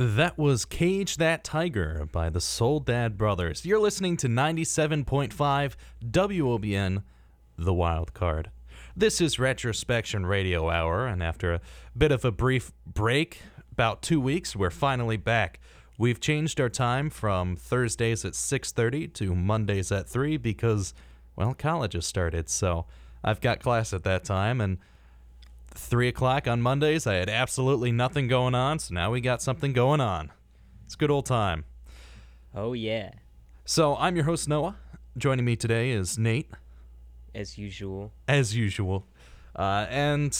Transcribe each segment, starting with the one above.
That was Cage That Tiger by the Soul Dad Brothers. You're listening to 97.5 WOBN, The Wild Card. This is Retrospection Radio Hour, and after a bit of a brief break, about two weeks, we're finally back. We've changed our time from Thursdays at 6.30 to Mondays at 3 because, well, college has started, so I've got class at that time, and three o'clock on Mondays. I had absolutely nothing going on, so now we got something going on. It's good old time. Oh yeah, So I'm your host Noah. Joining me today is Nate, as usual. as usual, uh, and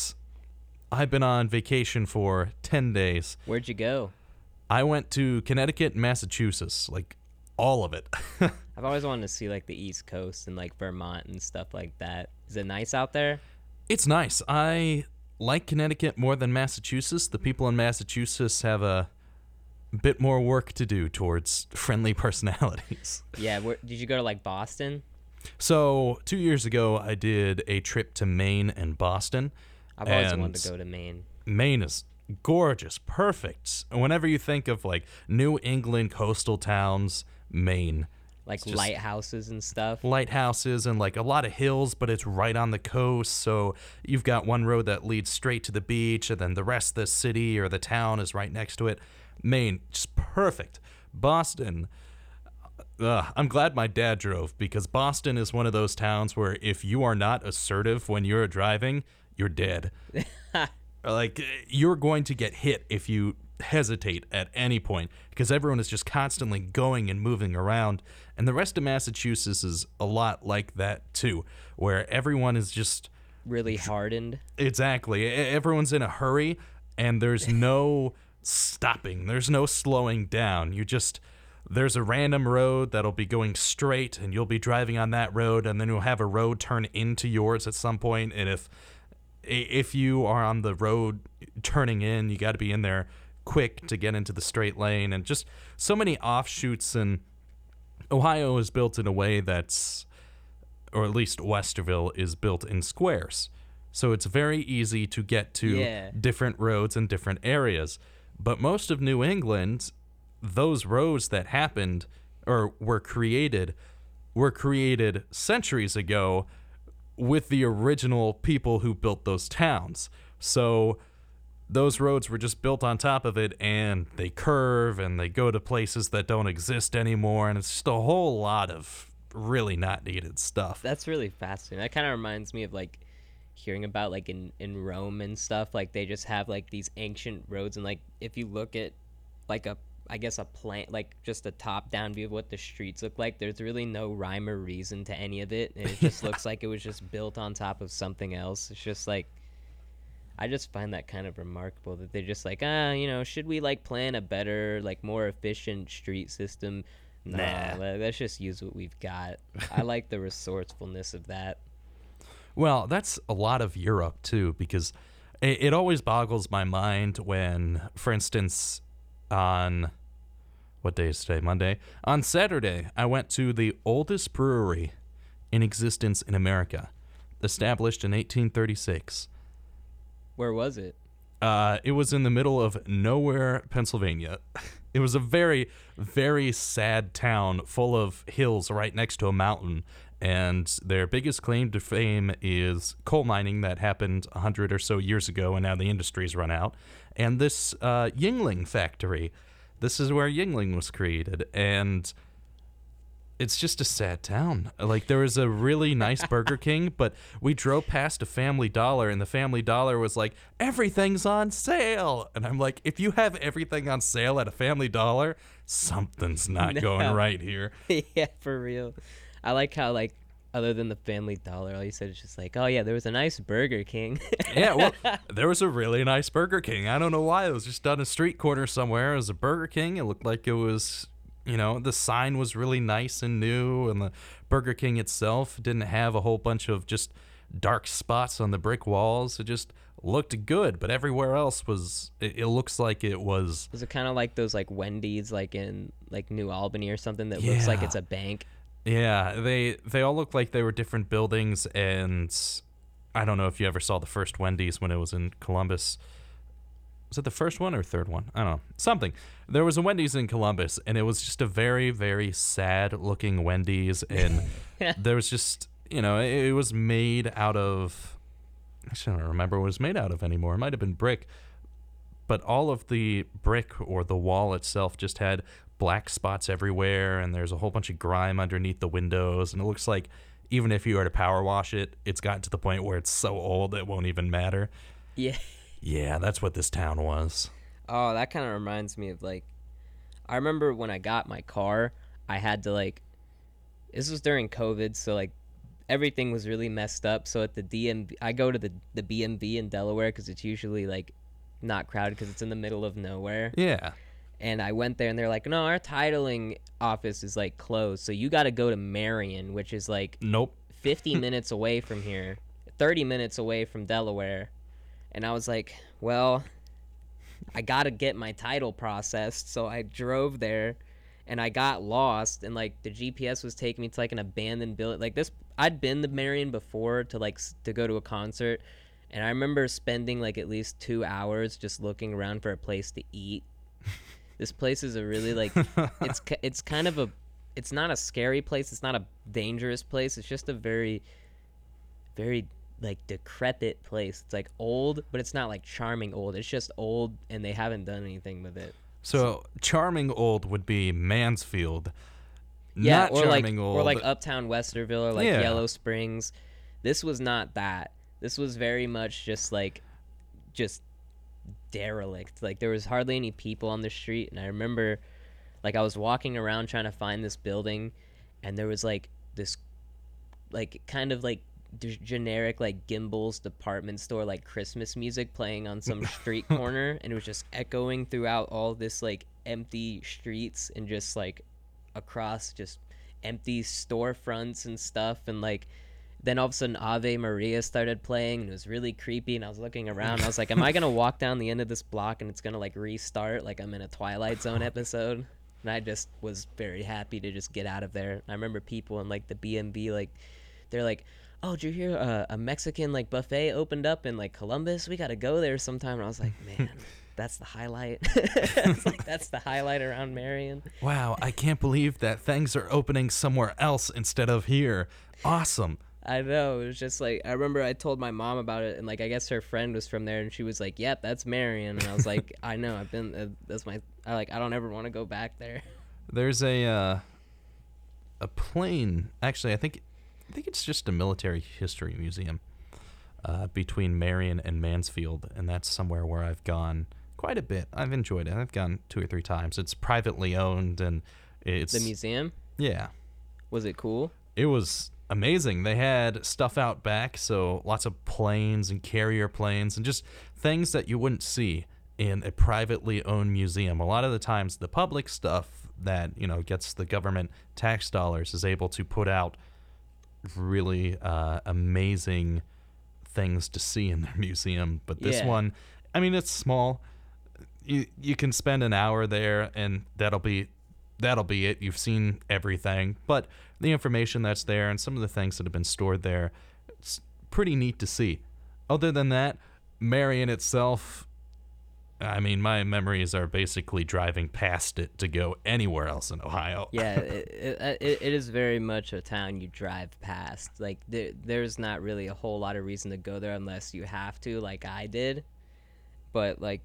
I've been on vacation for ten days. Where'd you go? I went to Connecticut and Massachusetts, like all of it. I've always wanted to see like the East Coast and like Vermont and stuff like that. Is it nice out there? It's nice. I like Connecticut more than Massachusetts. The people in Massachusetts have a bit more work to do towards friendly personalities. Yeah. Where, did you go to like Boston? So, two years ago, I did a trip to Maine and Boston. I've always wanted to go to Maine. Maine is gorgeous, perfect. Whenever you think of like New England coastal towns, Maine. Like just- lighthouses and stuff. lighthouses and like a lot of hills, but it's right on the coast. So you've got one road that leads straight to the beach, and then the rest of the city or the town is right next to it. Maine, just perfect. Boston. Uh, I'm glad my dad drove because Boston is one of those towns where if you are not assertive when you're driving, you're dead. like you're going to get hit if you hesitate at any point because everyone is just constantly going and moving around. And the rest of massachusetts is a lot like that too where everyone is just Really hardened. exactly. Everyone's in a hurry and there's no stopping. There's no slowing down. You just there's a random road that'll be going straight and you'll be driving on that road and then you'll have a road turn into yours at some point and if if you are on the road turning in, you got to be in there quick to get into the straight lane, and just so many offshoots. And Ohio is built in a way that's, or at least Westerville is built in squares, so it's very easy to get to Yeah. different roads and different areas. But most of New England, those roads that happened or were created were created centuries ago with the original people who built those towns. So those roads were just built on top of it and they curve and they go to places that don't exist anymore and it's just a whole lot of really not needed stuff. That's really fascinating. That kind of reminds me of like hearing about like in in Rome and stuff. Like they just have like these ancient roads, and like if you look at like a I guess a plant like just a top down view of what the streets look like. There's really no rhyme or reason to any of it, and it just looks like it was just built on top of something else. It's just like. I just find that kind of remarkable that they're just like, ah, you know, should we like plan a better, like more efficient street system? Nah, Nah. le- let's just use what we've got. I like the resourcefulness of that. Well, that's a lot of Europe too, because it, it always boggles my mind when, for instance, on what day is today? Monday. On Saturday, I went to the oldest brewery in existence in America, established in 1836. Where was it? Uh, it was in the middle of nowhere, Pennsylvania. It was a very, very sad town full of hills right next to a mountain. And their biggest claim to fame is coal mining that happened a hundred or so years ago, and now the industry's run out. And this uh, Yuengling factory, this is where Yuengling was created. And it's just a sad town. Like there was a really nice Burger King, but we drove past a Family Dollar, and the Family Dollar was like, "Everything's on sale," and I'm like, "If you have everything on sale at a Family Dollar, something's not going right here." yeah, for real. I like how like other than the Family Dollar, all you said is just like, oh yeah, there was a nice Burger King. yeah, well, there was a really nice Burger King. I don't know why. It was just on a street corner somewhere. It was a Burger King. It looked like it was, you know, the sign was really nice and new, and the Burger King itself didn't have a whole bunch of just dark spots on the brick walls. It just looked good, but everywhere else was. It, it looks like it was. Was it kind of like those like Wendy's like in like New Albany or something that looks like it's a bank? Yeah, they they all looked like they were different buildings, and I don't know if you ever saw the first Wendy's when it was in Columbus. Was it the first one or third one? I don't know. Something. There was a Wendy's in Columbus, and it was just a very, very sad looking Wendy's. And there was just, you know, it, it was made out of, I don't remember what it was made out of anymore. It might have been brick. But all of the brick or the wall itself just had black spots everywhere, and there's a whole bunch of grime underneath the windows. And it looks like even if you were to power wash it, it's gotten to the point where it's so old it won't even matter. Yeah. Yeah, that's what this town was. Oh, that kind of reminds me of like, I remember when I got my car, I had to like, this was during COVID, so like, everything was really messed up. So at the DMV, I go to the the BMV in Delaware because it's usually like not crowded because it's in the middle of nowhere. Yeah. And I went there and they're like, no, our titling office is like closed, so you got to go to Marion, which is like Nope. 50 minutes away from here, 30 minutes away from Delaware. And I was like, well, I got to get my title processed. So I drove there and I got lost and like the GPS was taking me to like an abandoned building. Like this I'd been to Marion before to like to go to a concert and I remember spending like at least 2 hours just looking around for a place to eat. this place is a really like it's it's kind of a it's not a scary place, it's not a dangerous place. It's just a very very like decrepit place. It's like old, but it's not like charming old. It's just old and they haven't done anything with it. So charming old would be Mansfield. Yeah, not or like old. or like Uptown Westerville or like Yeah. Yellow Springs. This was not that. This was very much just like just derelict. Like there was hardly any people on the street and I remember like I was walking around trying to find this building and there was like this like kind of like d- generic like Gimbels department store like Christmas music playing on some street corner and it was just echoing throughout all this like empty streets and just like across just empty storefronts and stuff and like then all of a sudden Ave Maria started playing and it was really creepy and I was looking around I was like am I gonna walk down the end of this block and it's gonna like restart like I'm in a Twilight Zone episode? And I just was very happy to just get out of there. I remember people in like the BMV like they're like oh did you hear uh, a Mexican like buffet opened up in like Columbus we gotta go there sometime and I was like man that's the highlight like that's the highlight around Marion wow, I can't believe that things are opening somewhere else instead of here. Awesome. I know. It was just like I remember I told my mom about it, and like I guess her friend was from there, and she was like, "Yep, that's Marion." And I was like, "I know. I've been. Uh, that's my. I like. I don't ever want to go back there." There's a uh, a plane. Actually, I think I think it's just a military history museum uh, between Marion and Mansfield, and that's somewhere where I've gone quite a bit. I've enjoyed it. I've gone two or three times. It's privately owned, and it's The museum yeah. was it cool? It was amazing. They had stuff out back, so lots of planes and carrier planes and just things that you wouldn't see in a privately owned museum. A lot of the times the public stuff that, you know, gets the government tax dollars is able to put out really uh, amazing things to see in their museum, but this Yeah. one, I mean, it's small. You you can spend an hour there and that'll be that'll be it. You've seen everything, but the information that's there and some of the things that have been stored there, it's pretty neat to see. Other than that, Marion itself, I mean, my memories are basically driving past it to go anywhere else in Ohio. Yeah, it, it, uh, it, it is very much a town you drive past. Like there, there's not really a whole lot of reason to go there unless you have to, like I did. But like,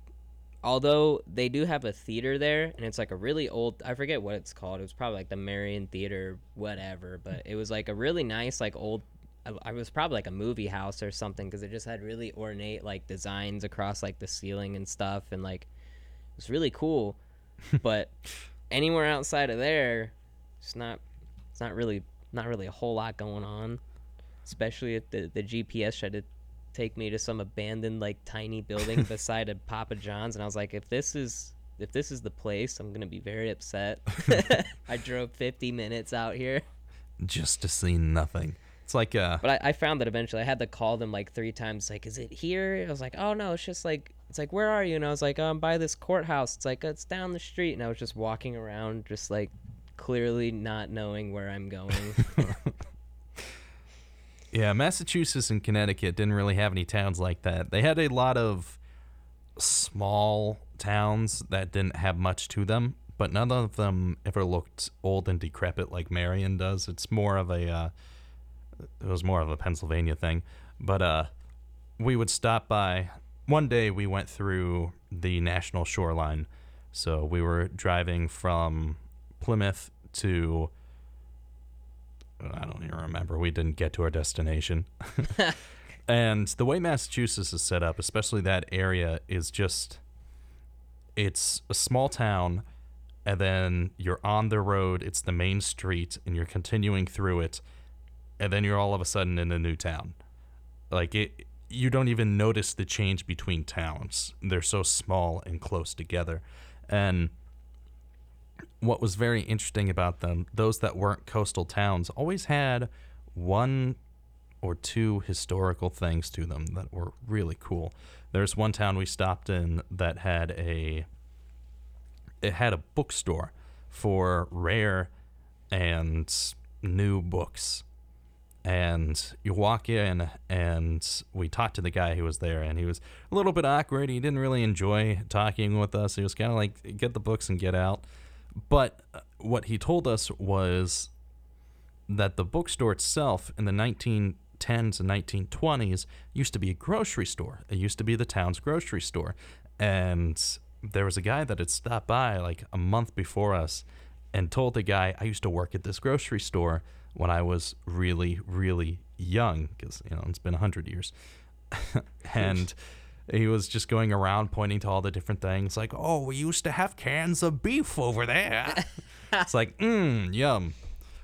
although they do have a theater there, and it's like a really old. I forget what it's called. It was probably like the Marion Theater, whatever. But it was like a really nice, like old. I- was probably like a movie house or something because it just had really ornate like designs across like the ceiling and stuff, and like it was really cool. but anywhere outside of there, it's not it's not really not really a whole lot going on. Especially if the the GPS tried to take me to some abandoned like tiny building beside a Papa John's, and I was like, if this is if this is the place, I'm gonna be very upset. I drove 50 minutes out here, Just to see nothing. It's like uh but I, I found that eventually. I had to call them like three times. Like, is it here? I was like, oh no, it's just like it's like where are you? And I was like, oh, I'm by this courthouse. It's like it's down the street, and I was just walking around, just like clearly not knowing where I'm going. Yeah, Massachusetts and Connecticut didn't really have any towns like that. They had a lot of small towns that didn't have much to them, but none of them ever looked old and decrepit like Marion does. It's more of a uh, it was more of a Pennsylvania thing. But uh, we would stop by. One day we went through the national shoreline. So we were driving from Plymouth to. I don't even remember. We didn't get to our destination. and the way Massachusetts is set up, especially that area, is just. It's a small town, and then you're on the road. It's the main street, and you're continuing through it and then you're all of a sudden in a new town. Like it you don't even notice the change between towns. They're so small and close together. And what was very interesting about them, those that weren't coastal towns always had one or two historical things to them that were really cool. There's one town we stopped in that had a it had a bookstore for rare and new books and you walk in and we talked to the guy who was there and he was a little bit awkward. He didn't really enjoy talking with us. He was kind of like get the books and get out. But uh, what he told us was that the bookstore itself in the 1910s and 1920s used to be a grocery store. It used to be the town's grocery store. And there was a guy that had stopped by like a month before us and told the guy i used to work at this grocery store when I was really, really young, because you know it's been a hundred years, and he was just going around pointing to all the different things, like, "Oh, we used to have cans of beef over there." it's like, mmm, yum.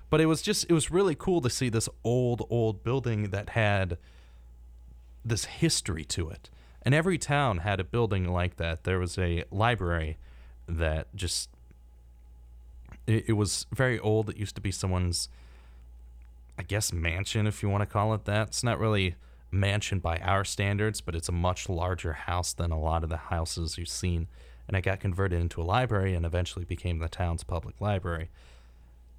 But it was just, it was really cool to see this old, old building that had this history to it. And every town had a building like that. There was a library that just, it, it was very old. It used to be someone's I guess mansion if you want to call it that. It's not really mansion by our standards, but it's a much larger house than a lot of the houses you've seen. And it got converted into a library and eventually became the town's public library.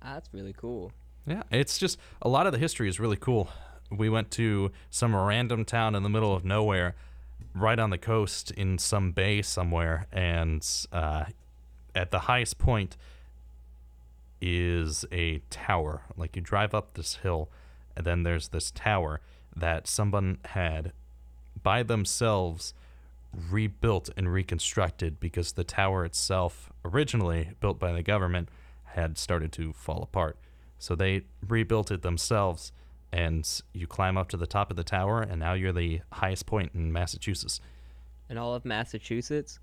Ah, that's really cool. Yeah, it's just a lot of the history is really cool. We went to some random town in the middle of nowhere, right on the coast in some bay somewhere, and uh, at the highest point, is a tower. Like you drive up this hill, and then there's this tower that someone had by themselves rebuilt and reconstructed because the tower itself, originally built by the government, had started to fall apart. So they rebuilt it themselves, and you climb up to the top of the tower, and now you're the highest point in Massachusetts. In all of Massachusetts?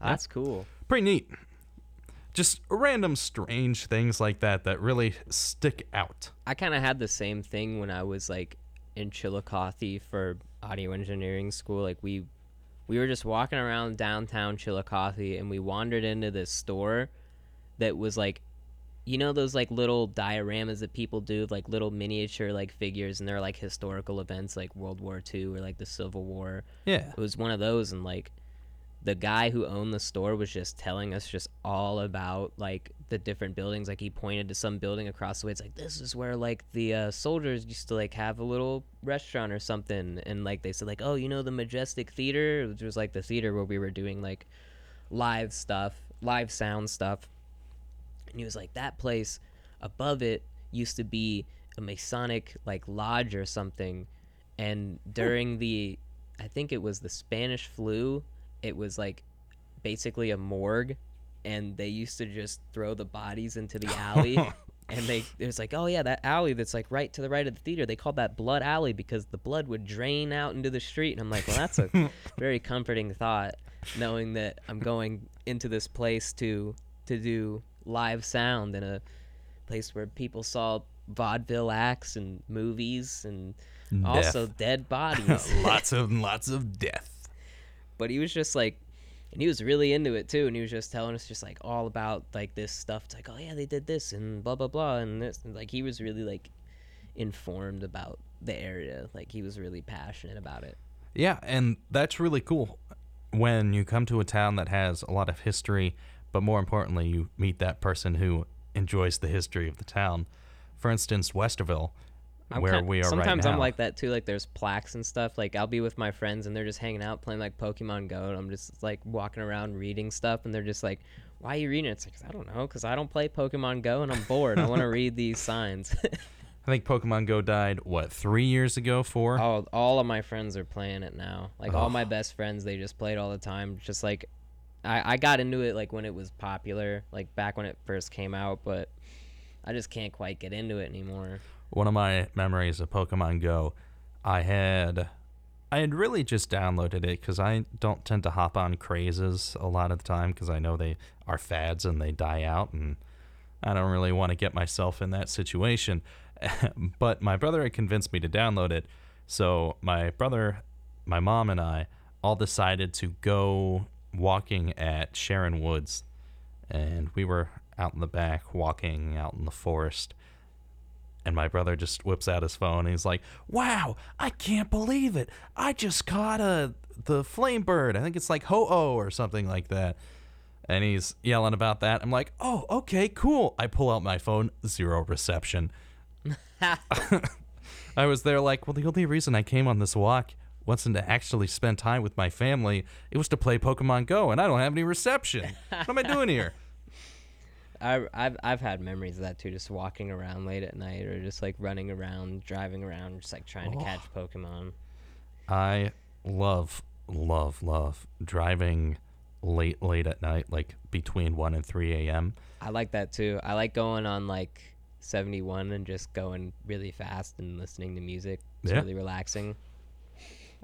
That's cool. Pretty neat just random strange things like that that really stick out. I kind of had the same thing when I was like in Chillicothe for audio engineering school. Like we we were just walking around downtown Chillicothe and we wandered into this store that was like you know those like little dioramas that people do like little miniature like figures and they're like historical events like World War II or like the Civil War. Yeah. It was one of those and like the guy who owned the store was just telling us just all about like the different buildings. Like he pointed to some building across the way. It's like this is where like the uh, soldiers used to like have a little restaurant or something. And like they said like oh you know the majestic theater? Which was like the theater where we were doing like live stuff live sound stuff. And he was like that place above it used to be a masonic like lodge or something. And during the i think it was the spanish flu it was like basically a morgue and they used to just throw the bodies into the alley and they it was like oh yeah that alley that's like right to the right of the theater they called that blood alley because the blood would drain out into the street. And i'm like well that's a very comforting thought knowing that i'm going into this place to to do live sound in a place where people saw vaudeville acts and movies and death. also dead bodies. Lots of lots of death but he was just like and he was really into it too and he was just telling us just like all about like this stuff it's like oh yeah they did this and blah blah blah and this and like he was really like informed about the area like he was really passionate about it. Yeah and that's really cool when you come to a town that has a lot of history but more importantly you meet that person who enjoys the history of the town. For instance westerville I'm where kin- we are right sometimes now. I'm like that too. Like there's plaques and stuff. Like I'll be with my friends and they're just hanging out playing like Pokemon Go, and I'm just like walking around reading stuff, and they're just like, "Why are you reading?" it?" It's like I don't know, because I don't play Pokemon Go and I'm bored. I want to read these signs. I think Pokemon Go died what three years ago? Four. all all of my friends are playing it now. Like all my best friends, they just play it all the time. Just like I I got into it like when it was popular, like back when it first came out, but I just can't quite get into it anymore. One of my memories of Pokemon Go, I had I had really just downloaded it because I don't tend to hop on crazes a lot of the time because I know they are fads and they die out, and I don't really want to get myself in that situation. but my brother had convinced me to download it, so my brother, my mom, and I all decided to go walking at Sharon Woods, and we were out in the back walking out in the forest and my brother just whips out his phone and he's like, "Wow, I can't believe it! I just caught a the flame bird. I think it's like ho oh or something like that." And he's yelling about that. I'm like, "Oh, okay, cool." I pull out my phone, zero reception. I was there like, well, the only reason I came on this walk wasn't to actually spend time with my family. It was to play Pokemon Go, and I don't have any reception. What am I doing here? I, I've I've had memories of that too, just walking around late at night or just like running around, driving around, just like trying to catch Pokemon. I love, love, love driving late, late at night, like between 1 and 3 a.m. I like that too. I like going on like 71 and just going really fast and listening to music. It's Yeah. really relaxing.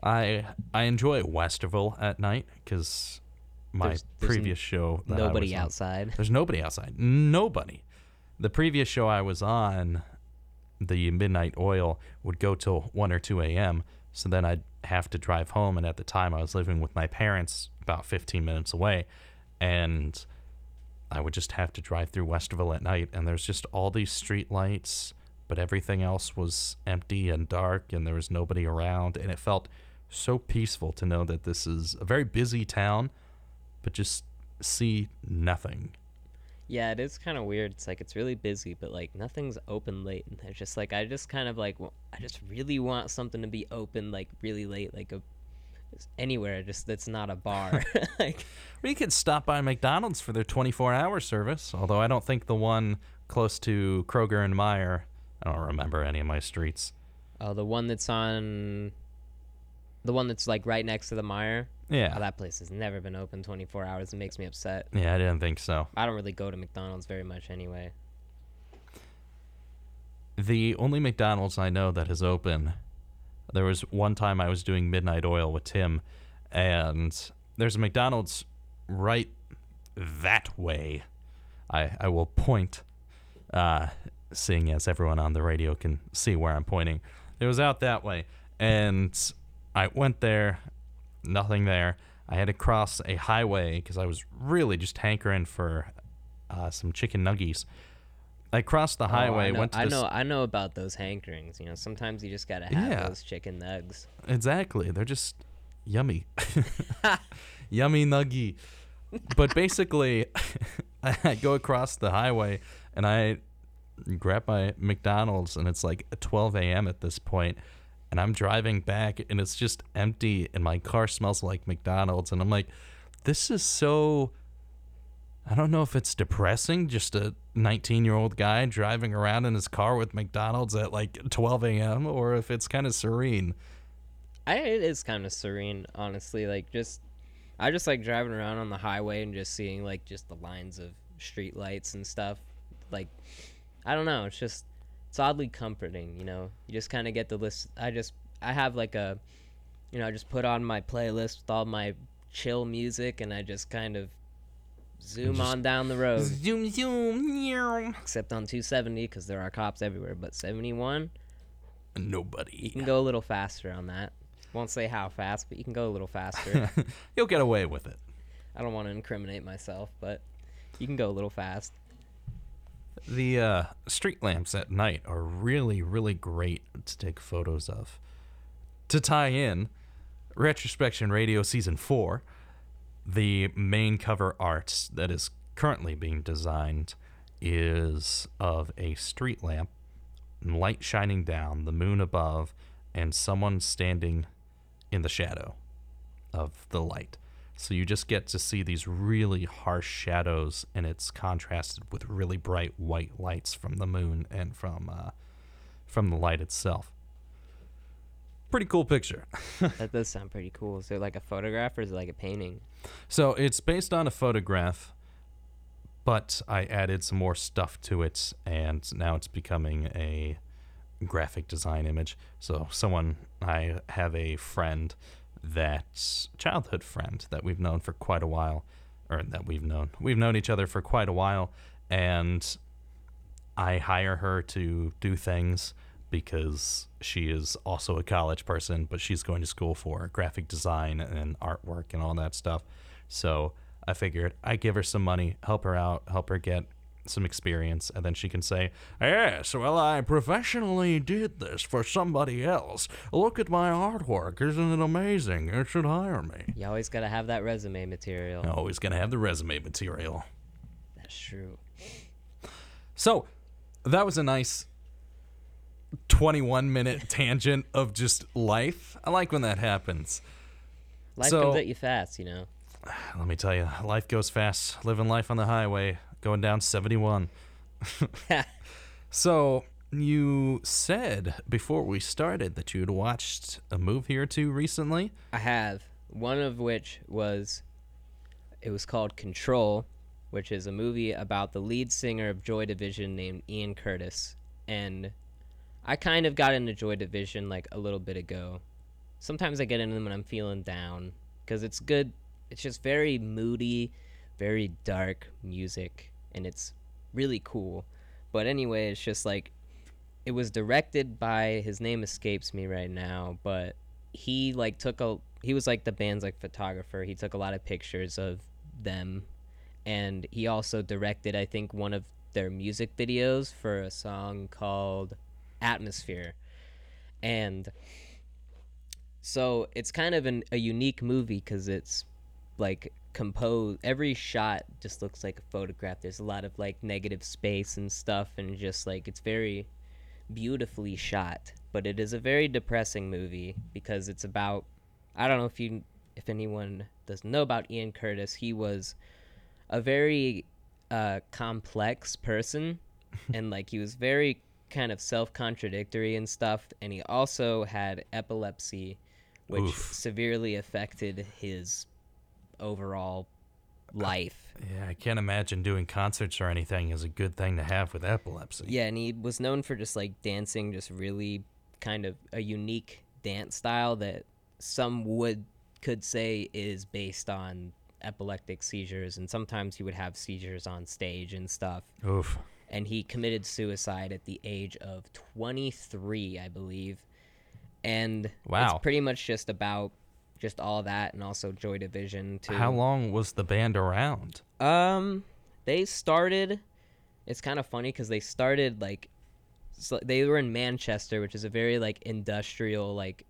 I I enjoy Westerville at night because my There's- there's previous show. Nobody outside. There's nobody outside. Nobody. The previous show I was on, the Midnight Oil, would go till 1 or 2 a.m. So then I'd have to drive home. And at the time, I was living with my parents about 15 minutes away. And I would just have to drive through Westerville at night. And there's just all these street lights, but everything else was empty and dark. And there was nobody around. And it felt so peaceful to know that this is a very busy town, but just see nothing. Yeah, it is kind of weird. It's like it's really busy, but like nothing's open late. And it's just like I just kind of like wa- I just really want something to be open like really late, like a anywhere just that's not a bar. like you could stop by McDonald's for their 24 hour service, although I don't think the one close to Kroger and Meijer, I don't remember any of my streets. oh, the one that's on, the one that's like right next to the Meijer. Yeah. Oh, that place has never been open 24 hours. It makes me upset. yeah, I didn't think so. I don't really go to McDonald's very much anyway. The only McDonald's I know that is open, there was one time I was doing Midnight Oil with Tim, and there's a McDonald's right that way. I, I will point, uh, seeing as everyone on the radio can see where I'm pointing. It was out that way. And I went there, nothing there. I had to cross a highway because I was really just hankering for uh, some chicken nuggies. I crossed the highway, Oh, I know, went to I know, I know about those hankerings. You know, sometimes you just gotta have Yeah. those chicken nugs. Exactly. They're just yummy. yummy nuggy. But basically, I go across the highway and I grab my McDonald's, and it's like 12 a.m. at this point, and I'm driving back, and it's just empty, and my car smells like McDonald's, and I'm like, this is so. I don't know if it's depressing, just a 19 year old guy driving around in his car with McDonald's at like 12 a.m., or if it's kind of serene. I it is kind of serene, honestly. Like just, I just like driving around on the highway and just seeing like just the lines of street lights and stuff. Like, I don't know. It's just, it's oddly comforting. You know, you just kind of get the list. I just, I have like a, you know, I just put on my playlist with all my chill music, and I just kind of zoom just- on down the road. Zoom, zoom. Except on 270 because there are cops everywhere. But 71, nobody. you Nobody. can go a little faster on that. Won't say how fast, but you can go a little faster. You'll get away with it. I don't want to incriminate myself, but you can go a little fast. The uh, street lamps at night are really, really great to take photos of. To tie in, Retrospection Radio Season 4, the main cover art that is currently being designed is of a street lamp light shining down, the moon above, and someone standing in the shadow of the light. So you just get to see these really harsh shadows, and it's contrasted with really bright white lights from the moon and from uh, from the light itself. Pretty cool picture. that does sound pretty cool. Is it like a photograph or is it like a painting? So it's based on a photograph, but I added some more stuff to it, and now it's becoming a graphic design image. So someone I have a friend that childhood friend that we've known for quite a while, or that we've known we've known each other for quite a while, and I hire her to do things because she is also a college person, but she's going to school for graphic design and artwork and all that stuff. So I figured I'd give her some money, help her out, help her get some experience, and then she can say, Yes, well, I professionally did this for somebody else. Look at my artwork. Isn't it amazing? You should hire me. You always got to have that resume material. Always going to have the resume material. That's true. So that was a nice 21 minute tangent of just life. I like when that happens. Life So- comes at you fast, you know. Let me tell you, life goes fast. Living life on the highway, going down 71. So, you said before we started that you'd watched a movie or two recently. I have one of which was it was called Control, which is a movie about the lead singer of Joy Division named Ian Curtis. And I kind of got into Joy Division like a little bit ago. Sometimes I get into them when I'm feeling down because it's good. It's just very moody, very dark music, and it's really cool. But anyway, it's just like it was directed by his name escapes me right now, but he like took a he was like the band's like photographer. He took a lot of pictures of them and he also directed I think one of their music videos for a song called Atmosphere. And so it's kind of an, a unique movie cuz it's like composed every shot just looks like a photograph. There's a lot of like negative space and stuff and just like it's very beautifully shot, but it is a very depressing movie because it's about I don't know if you if anyone doesn't know about Ian Curtis, he was a very uh, complex person and like he was very kind of self-contradictory and stuff and he also had epilepsy which Oof. severely affected his overall life. Yeah, I can't imagine doing concerts or anything is a good thing to have with epilepsy. Yeah, and he was known for just like dancing, just really kind of a unique dance style that some would could say is based on epileptic seizures, and sometimes he would have seizures on stage and stuff. Oof. And he committed suicide at the age of 23, I believe. And Wow. it's pretty much just about just all that, and also Joy Division too. How long was the band around? Um, they started. It's kind of funny because they started like, so they were in Manchester, which is a very like industrial like.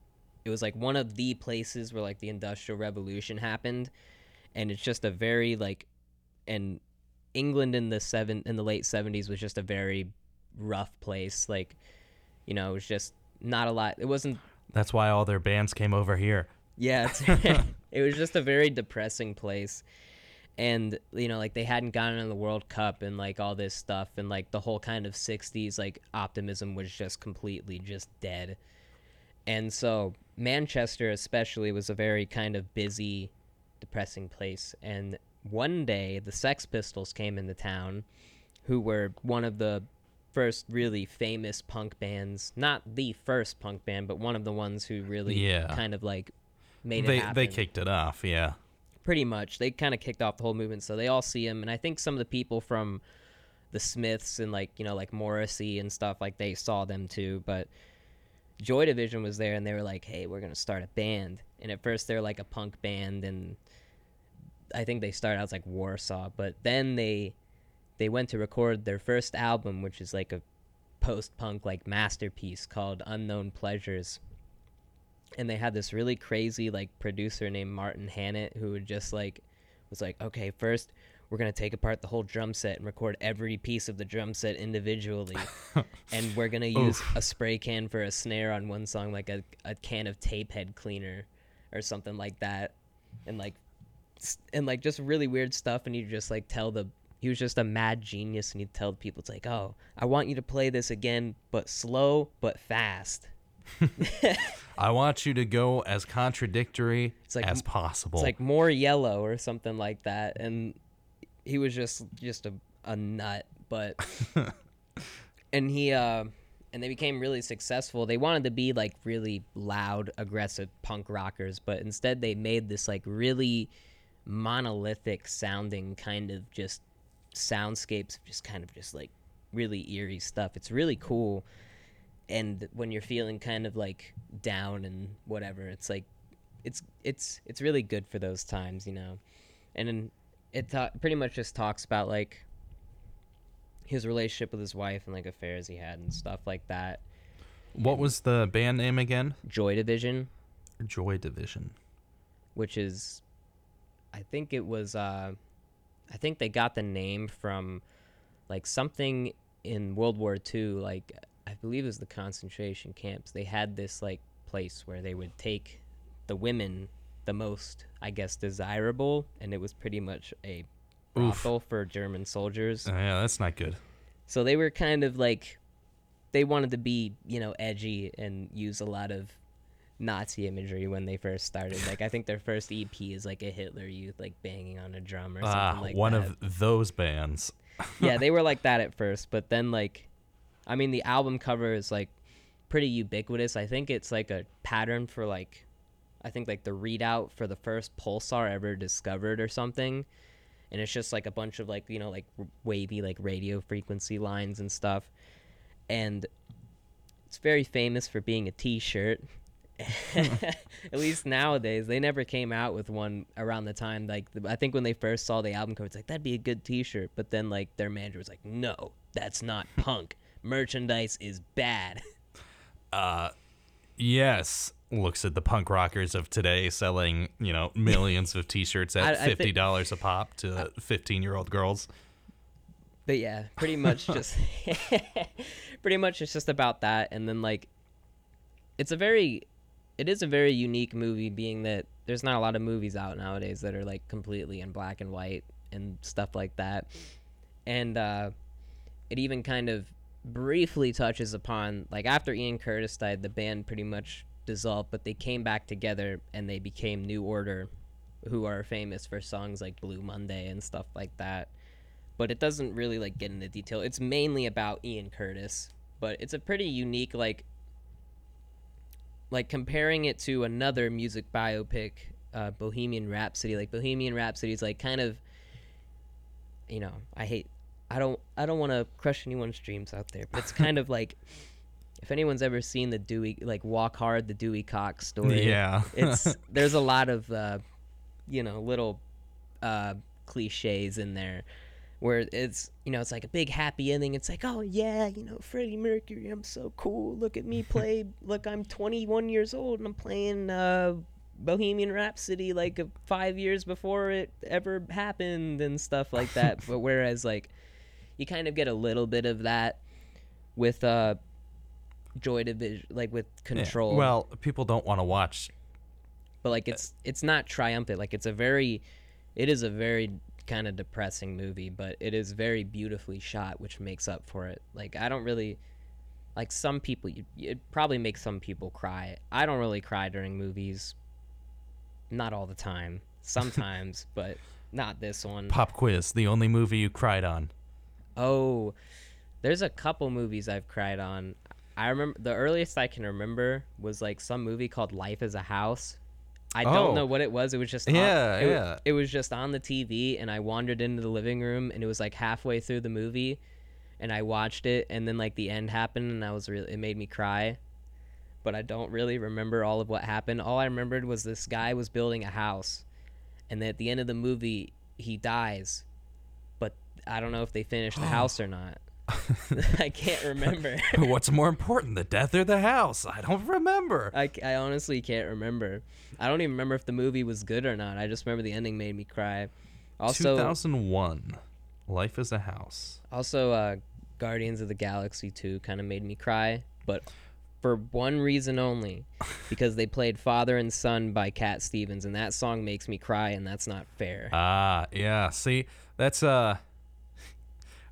It was like one of the places where like the industrial revolution happened, and it's just a very like, and England in the seven in the late seventies was just a very rough place. Like, you know, it was just not a lot. It wasn't That's why all their bands came over here. Yeah, it was just a very depressing place. And you know, like they hadn't gotten in the World Cup and like all this stuff and like the whole kind of 60s like optimism was just completely just dead. And so Manchester especially was a very kind of busy depressing place and one day the Sex Pistols came into town who were one of the first really famous punk bands, not the first punk band, but one of the ones who really Yeah. kind of like made it They happen. they kicked it off, yeah. pretty much. They kind of kicked off the whole movement, so they all see him, and I think some of the people from the Smiths and like you know like Morrissey and stuff like they saw them too, but. Joy Division was there, and they were like, "Hey, we're gonna start a band." And at first, they're like a punk band, and I think they started out as like Warsaw, but then they they went to record their first album, which is like a post punk like masterpiece called Unknown Pleasures. And they had this really crazy like producer named Martin Hannett who would just like was like, okay, first we're gonna take apart the whole drum set and record every piece of the drum set individually, and we're gonna use a spray can for a snare on one song, like a, a can of tape head cleaner, or something like that, and like, and like just really weird stuff, and you just like tell the. He was just a mad genius, and he'd tell people, "It's like, oh, I want you to play this again, but slow, but fast." I want you to go as contradictory like as possible. It's like more yellow or something like that, and he was just just a, a nut. But and he uh, and they became really successful. They wanted to be like really loud, aggressive punk rockers, but instead they made this like really monolithic sounding kind of just soundscapes, just kind of just like really eerie stuff. It's really cool. And when you're feeling kind of like down and whatever, it's like it's it's it's really good for those times, you know. And then it ta- pretty much just talks about like his relationship with his wife and like affairs he had and stuff like that. what was the band name again? Joy Division, Joy Division. which is I think it was uh I think they got the name from like something in World War II like I believe it was the concentration camps. They had this like place where they would take the women the most I guess desirable and it was pretty much a Oof. brothel for German soldiers. Oh, yeah, that's not good. So they were kind of like they wanted to be, you know, edgy and use a lot of Nazi imagery when they first started. Like I think their first EP is like a Hitler Youth like banging on a drum or something Ah, like one that. of those bands. yeah, they were like that at first, but then like I mean the album cover is like pretty ubiquitous. I think it's like a pattern for like I think like the readout for the first pulsar ever discovered or something. And it's just like a bunch of like, you know, like wavy like radio frequency lines and stuff. And it's very famous for being a t-shirt. At least nowadays, they never came out with one around the time. Like I think when they first saw the album cover, it's like that'd be a good T-shirt. But then like their manager was like, "No, that's not punk. Merchandise is bad." Uh, yes. Looks at the punk rockers of today selling, you know, millions of T-shirts I- I at fifty dollars a pop to fifteen-year-old girls. But yeah, pretty much just pretty much it's just about that and then like it's a very it is a very unique movie being that there's not a lot of movies out nowadays that are like completely in black and white and stuff like that. And uh it even kind of briefly touches upon like after Ian Curtis died the band pretty much dissolved but they came back together and they became New Order who are famous for songs like Blue Monday and stuff like that but it doesn't really like get into detail. It's mainly about Ian Curtis, but it's a pretty unique like like comparing it to another music biopic, uh, Bohemian Rhapsody. Like Bohemian Rhapsody is like kind of you know, I hate I don't I don't want to crush anyone's dreams out there, but it's kind of like if anyone's ever seen the Dewey like Walk Hard, the Dewey Cox story. Yeah. it's there's a lot of uh, you know little uh, cliches in there where it's you know it's like a big happy ending it's like oh yeah you know freddie mercury i'm so cool look at me play look i'm 21 years old and i'm playing uh bohemian rhapsody like five years before it ever happened and stuff like that but whereas like you kind of get a little bit of that with uh joy division like with Yeah. control Well, people don't want to watch. but like it's it's not triumphant like it's a very it is a very kind of depressing movie but it is very beautifully shot which makes up for it like i don't really like some people you it probably makes some people cry i don't really cry during movies not all the time sometimes but not this one. Pop quiz: the only movie you cried on. Oh, there's a couple movies I've cried on. I remember the earliest I can remember was like some movie called Life as a House. I Oh. don't know oh. what it was. It was just on- Yeah, it, yeah. It was just on the TV, and I wandered into the living room, and it was like halfway through the movie, and I watched it, and then like the end happened, and I was really it made me cry, but I don't really remember all of what happened. All I remembered was this guy was building a house, and at the end of the movie he dies, I don't know if they finished the house or not. I can't remember. What's more important, the death or the house? I don't remember. I honestly can't remember. I don't even remember if the movie was good or not. I just remember the ending made me cry. Also, 2001. Life is a house. also, uh, Guardians of the Galaxy 2 kind of made me cry, but for one reason only, because they played "Father and Son" by Cat Stevens, and that song makes me cry, and that's not fair. Ah, yeah. See, that's uh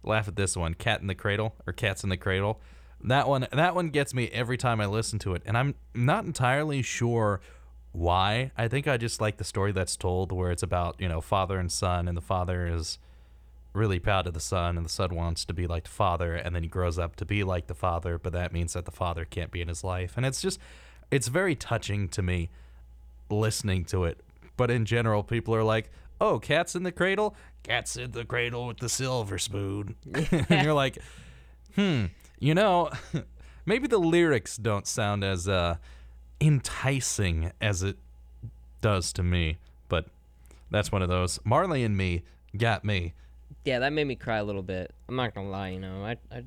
laugh at this one. Cat in the Cradle or Cats in the Cradle. That one that one gets me every time I listen to it. And I'm not entirely sure why. I think I just like the story that's told where it's about, you know, father and son and the father is really proud of the son and the son wants to be like the father and then he grows up to be like the father, but that means that the father can't be in his life. And it's just it's very touching to me listening to it. But in general, people are like, "Oh, cats in the cradle, cats in the cradle with the silver spoon," and you're like, "Hmm, you know, maybe the lyrics don't sound as uh, enticing as it does to me." But that's one of those. Marley and me got me. Yeah, that made me cry a little bit. I'm not gonna lie, you know, I, I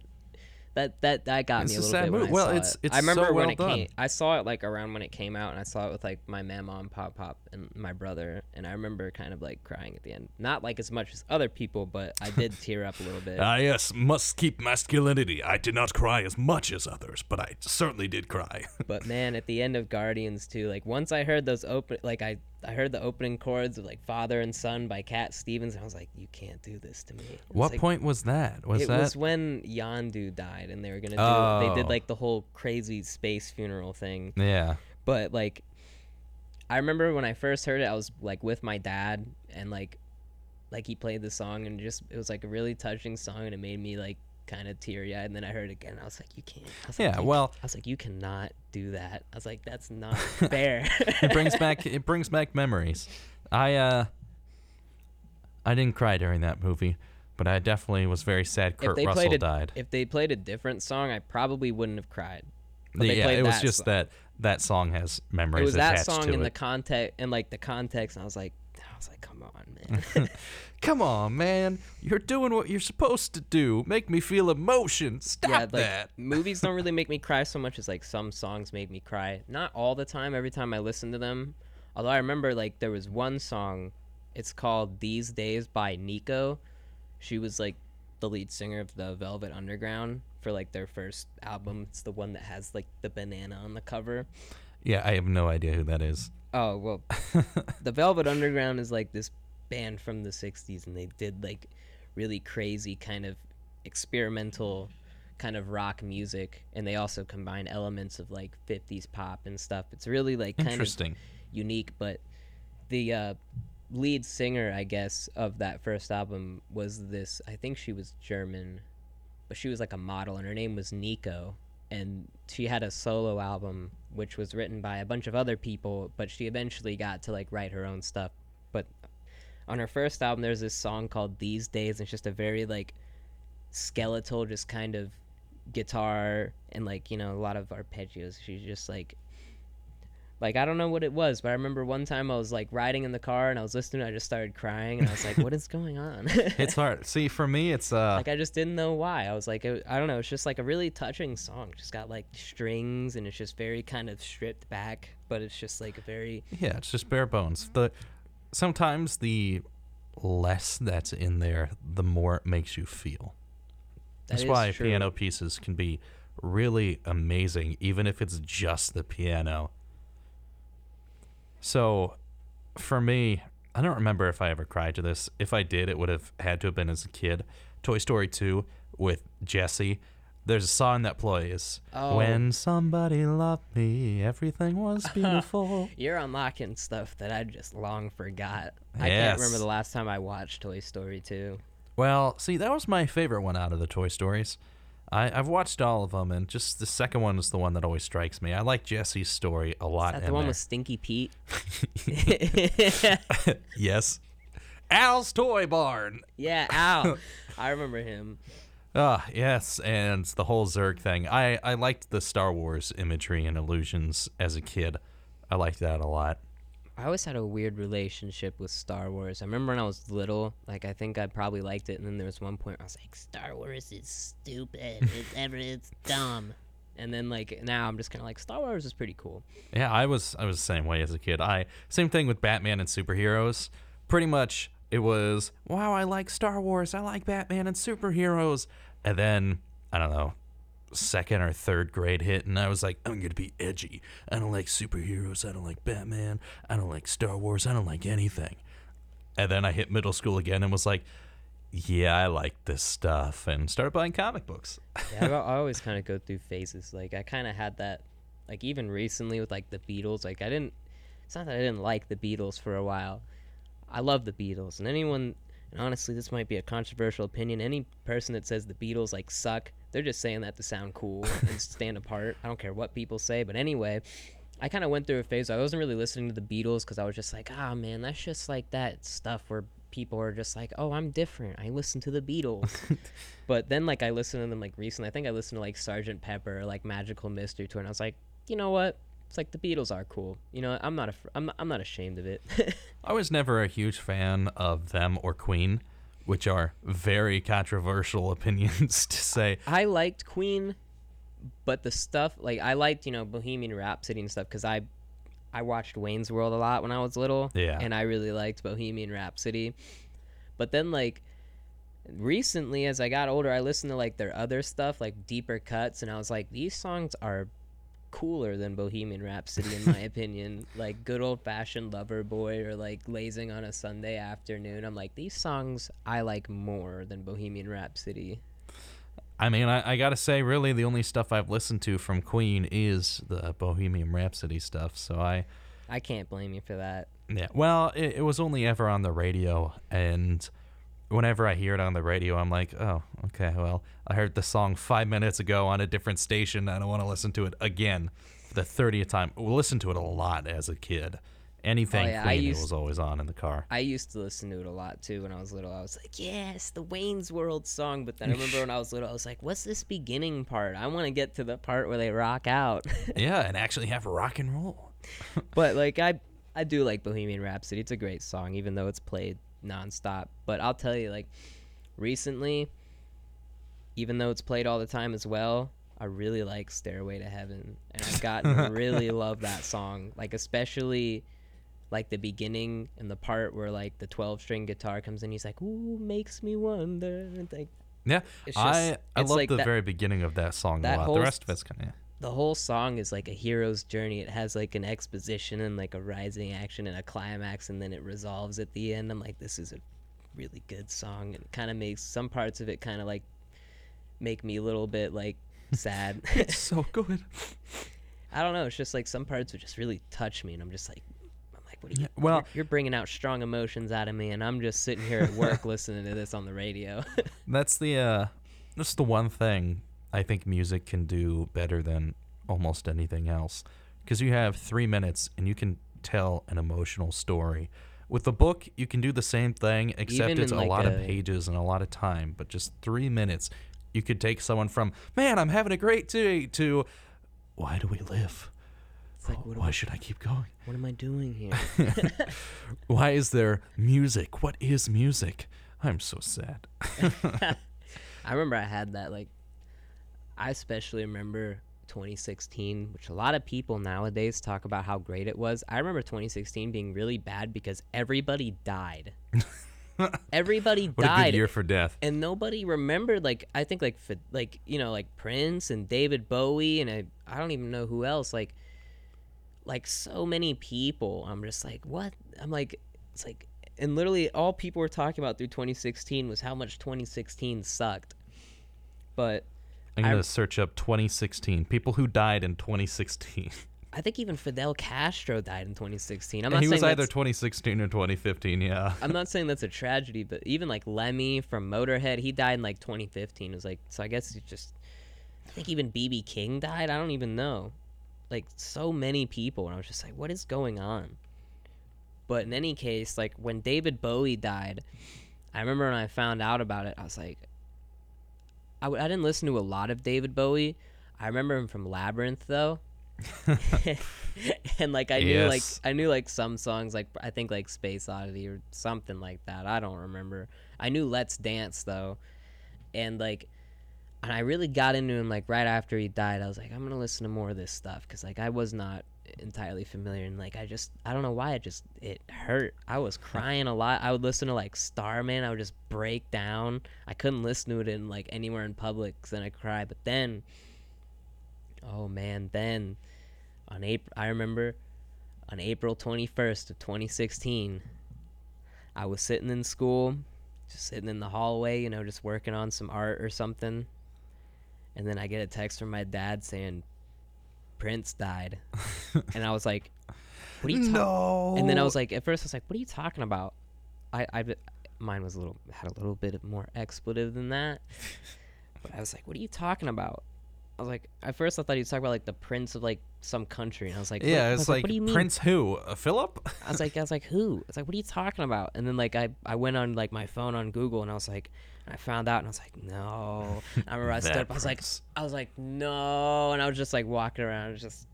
that that that got It's me a a little sad bit. When. I Well, saw it's- it. it's I remember so when well it done. came. I saw it like around when it came out, and I saw it with like my mama and pop pop and my brother, and I remember kind of like crying at the end. Not like as much as other people, but I did tear up a little bit. Ah, yes, must keep masculinity. I did not cry as much as others, but I certainly did cry. But man, at the end of Guardians too, like once I heard those open, like I I heard the opening chords of like Father and Son by Cat Stevens, and I was like, you can't do this to me. What like- point was that? Was it that was when Yondu died, and they were gonna do. They did Oh. like the whole crazy space funeral thing. Yeah. But like, I remember when I first heard it, I was like with my dad, and like, like he played the song, and just it was like a really touching song, and it made me like kind of teary eyed. And then I heard it again, I was like, you can't. I was like, Yeah, "You well- I was like, you cannot do that. I was like, that's not fair. it brings back it brings back memories. I uh I didn't cry during that movie, but I definitely was very sad if Kurt they Russell played a, died. if they played a different song, I probably wouldn't have cried. But they yeah, it was that just song. that that song has memories It was that song in the context and like the context, and I was like, was like, come on, man. Come on, man. You're doing what you're supposed to do. Make me feel emotion. Stop yeah, like that. movies don't really make me cry so much as like some songs make me cry. Not all the time. Every time I listen to them, although I remember like there was one song. It's called "These Days" by Nico. She was like the lead singer of the Velvet Underground for like their first album. It's the one that has like the banana on the cover. Yeah, I have no idea who that is. Oh well, the Velvet Underground is like this band from the '60s, and they did like really crazy kind of experimental kind of rock music, and they also combine elements of like '50s pop and stuff. It's really like kind of Interesting. unique, but the uh, lead singer, I guess, of that first album was this. I think she was German, but she was like a model, and her name was Nico. And she had a solo album, which was written by a bunch of other people, but she eventually got to like write her own stuff. But on her first album, there's this song called "These Days." And it's just a very like skeletal, just kind of guitar and like you know a lot of arpeggios. She's just like like I don't know what it was, but I remember one time I was like riding in the car and I was listening. I just started crying and I was like, "What is going on?" It's hard. See, for me, it's uh, like I just didn't know why. I was like, it, I don't know. It's just like a really touching song. Just got like strings and it's just very kind of stripped back, but it's just like very yeah, it's just bare bones. The sometimes the less that's in there, the more it makes you feel. that That's why true. piano pieces can be really amazing, even if it's just the piano. So, for me, I don't remember if I ever cried to this. If I did, it would have had to have been as a kid. Toy Story 2 with Jesse. There's a song that plays. Oh. When somebody loved me, everything was beautiful. You're unlocking stuff that I just long forgot. I can't remember the last time I watched Toy Story 2. Well, see, that was my favorite one out of the Toy Stories. I, I've watched all of them, and just the second one is the one that always strikes me. I like Jesse's story a lot. Is that the one there. with Stinky Pete? yes. Al's Toy Barn. yeah, Al. I remember him. Ah, yes, and the whole Zurg thing. I, I liked the Star Wars imagery and illusions as a kid. I liked that a lot. I always had a weird relationship with Star Wars. I remember when I was little, like I think I probably liked it, and then there was one point I was like, "Star Wars is stupid. It's ever it's dumb." And then like now I'm just kind of like, Star Wars is pretty cool. Yeah, I was I was the same way as a kid. I same thing with Batman and superheroes. Pretty much it was wow, I like Star Wars, I like Batman and superheroes, and then I don't know, second or third grade hit, and I was like, I'm gonna be edgy. I don't like superheroes. I don't like Batman. I don't like Star Wars. I don't like anything. And then I hit middle school again and was like, yeah, I like this stuff, and started buying comic books. yeah, I, I always kind of go through phases. Like I kind of had that, like even recently with like the Beatles. Like I didn't. It's not that I didn't like the Beatles for a while. I love the Beatles, and anyone. And honestly, this might be a controversial opinion. Any person that says the Beatles like suck, they're just saying that to sound cool and stand apart. I don't care what people say. But anyway, I kind of went through a phase. Where I wasn't really listening to the Beatles because I was just like, ah, man, that's just like that stuff where people are just like, oh, I'm different. I listen to the Beatles. but then like I listened to them like recently. I think I listened to like Sergeant Pepper, or, like Magical Mystery Tour, and I was like, you know what? It's like the Beatles are cool. You know, I'm not a, I'm, I'm not ashamed of it. I was never a huge fan of them or Queen, which are very controversial opinions to say. I liked Queen, but the stuff like I liked, you know, Bohemian Rhapsody and stuff because I I watched Wayne's World a lot when I was little. Yeah. And I really liked Bohemian Rhapsody. But then like recently as I got older, I listened to like their other stuff, like deeper cuts, and I was like, these songs are cooler than Bohemian Rhapsody in my opinion. Like good old fashioned lover boy or like lazing on a Sunday afternoon. I'm like, these songs I like more than Bohemian Rhapsody. I mean, I, I gotta say, really, the only stuff I've listened to from Queen is the Bohemian Rhapsody stuff. So I, I can't blame you for that. yeah. Well, it, it was only ever on the radio, and whenever I hear it on the radio, I'm like, oh, okay. Well, I heard the song five minutes ago on a different station. I don't want to listen to it again for the thirtieth time. We listened to it a lot as a kid. Anything Oh, yeah, Queen, used- was always on in the car. I used to listen to it a lot too when I was little. I was like, yes, the Wayne's World song. But then I remember when I was little, I was like, what's this beginning part? I want to get to the part where they rock out. yeah, and actually have rock and roll. but like, I I do like Bohemian Rhapsody. It's a great song, even though it's played nonstop. But I'll tell you, like, recently, even though it's played all the time as well, I really like Stairway to Heaven, and I've gotten really love that song. Like, especially like the beginning and the part where like the 12 string guitar comes in he's like ooh makes me wonder and, like Yeah, It's I just- I it's love like the that- very beginning of that song that a lot. whole The rest of it's kind of the whole song is like a hero's journey. It has like an exposition and like a rising action and a climax and then it resolves at the end. I'm like this is a really good song. And it kind of makes some parts of it kind of like make me a little bit like sad. It's so good. i don't know. It's just like some parts would just really touch me and i'm just like i'm like what are you well- you're, you're bringing out strong emotions out of me and i'm just sitting here at work listening to this on the radio. That's the uh, that's the one thing I think music can do better than almost anything else, because you have three minutes and you can tell an emotional story. With the book, you can do the same thing, except Even it's a like, lot of pages and a lot of time. But just three minutes, you could take someone from "Man, I'm having a great day" to "Why do we live? like Why I, should I keep going? what am i doing here Why is there music? What is music? I'm so sad. I remember I had that like I especially remember 2016, which a lot of people nowadays talk about how great it was. I remember 2016 being really bad because everybody died. everybody What a died. good year for death. and nobody remembered like I think like like you know like Prince and David Bowie and I I don't even know who else like like so many people I'm just like what I'm like it's like and literally all people were talking about through 2016 was how much 2016 sucked but I'm gonna search up 2016 people who died in 2016. I think even Fidel Castro died in 2016 I'm And not he saying was either 2016 or 2015. Yeah. I'm not saying that's a tragedy, but even like Lemmy from Motorhead, he died in like 2015. It was like, so I guess it's just, I think even BB King died. I don't even know. Like so many people, and I was just like, what is going on? But in any case, like when David Bowie died, I remember when I found out about it, I was like, I, w- I didn't listen to a lot of David Bowie. I remember him from Labyrinth though. and like I knew like I knew like some songs like I think like Space Oddity or something like that. I don't remember. I knew Let's Dance though. And like and I really got into him like right after he died. I was like I'm going to listen to more of this stuff cuz like I was not entirely familiar and like I just I don't know why it just it hurt. I was crying a lot. I would listen to like Starman. I would just break down. I couldn't listen to it in like anywhere in public then I cry. But then oh man, then on April I remember on April 21st of 2016 I was sitting in school, just sitting in the hallway, you know, just working on some art or something. And then I get a text from my dad saying Prince died. and I was like, what are you talking no. And then I was like, at first I was like, what are you talking about? I, I, mine was a little, had a little bit more expletive than that. But I was like, what are you talking about? I was like, at first I thought he was talking about like the prince of like some country, and I was like, yeah, what? It's like, what do you mean? Prince who? Uh, Philip? I was like, I was like, who? It's like, what are you talking about? And then like I, I went on like my phone on Google, and I was like, and I found out, and I was like, no. I remember I stood up, I was like. I was like, no, and I was just like walking around, just.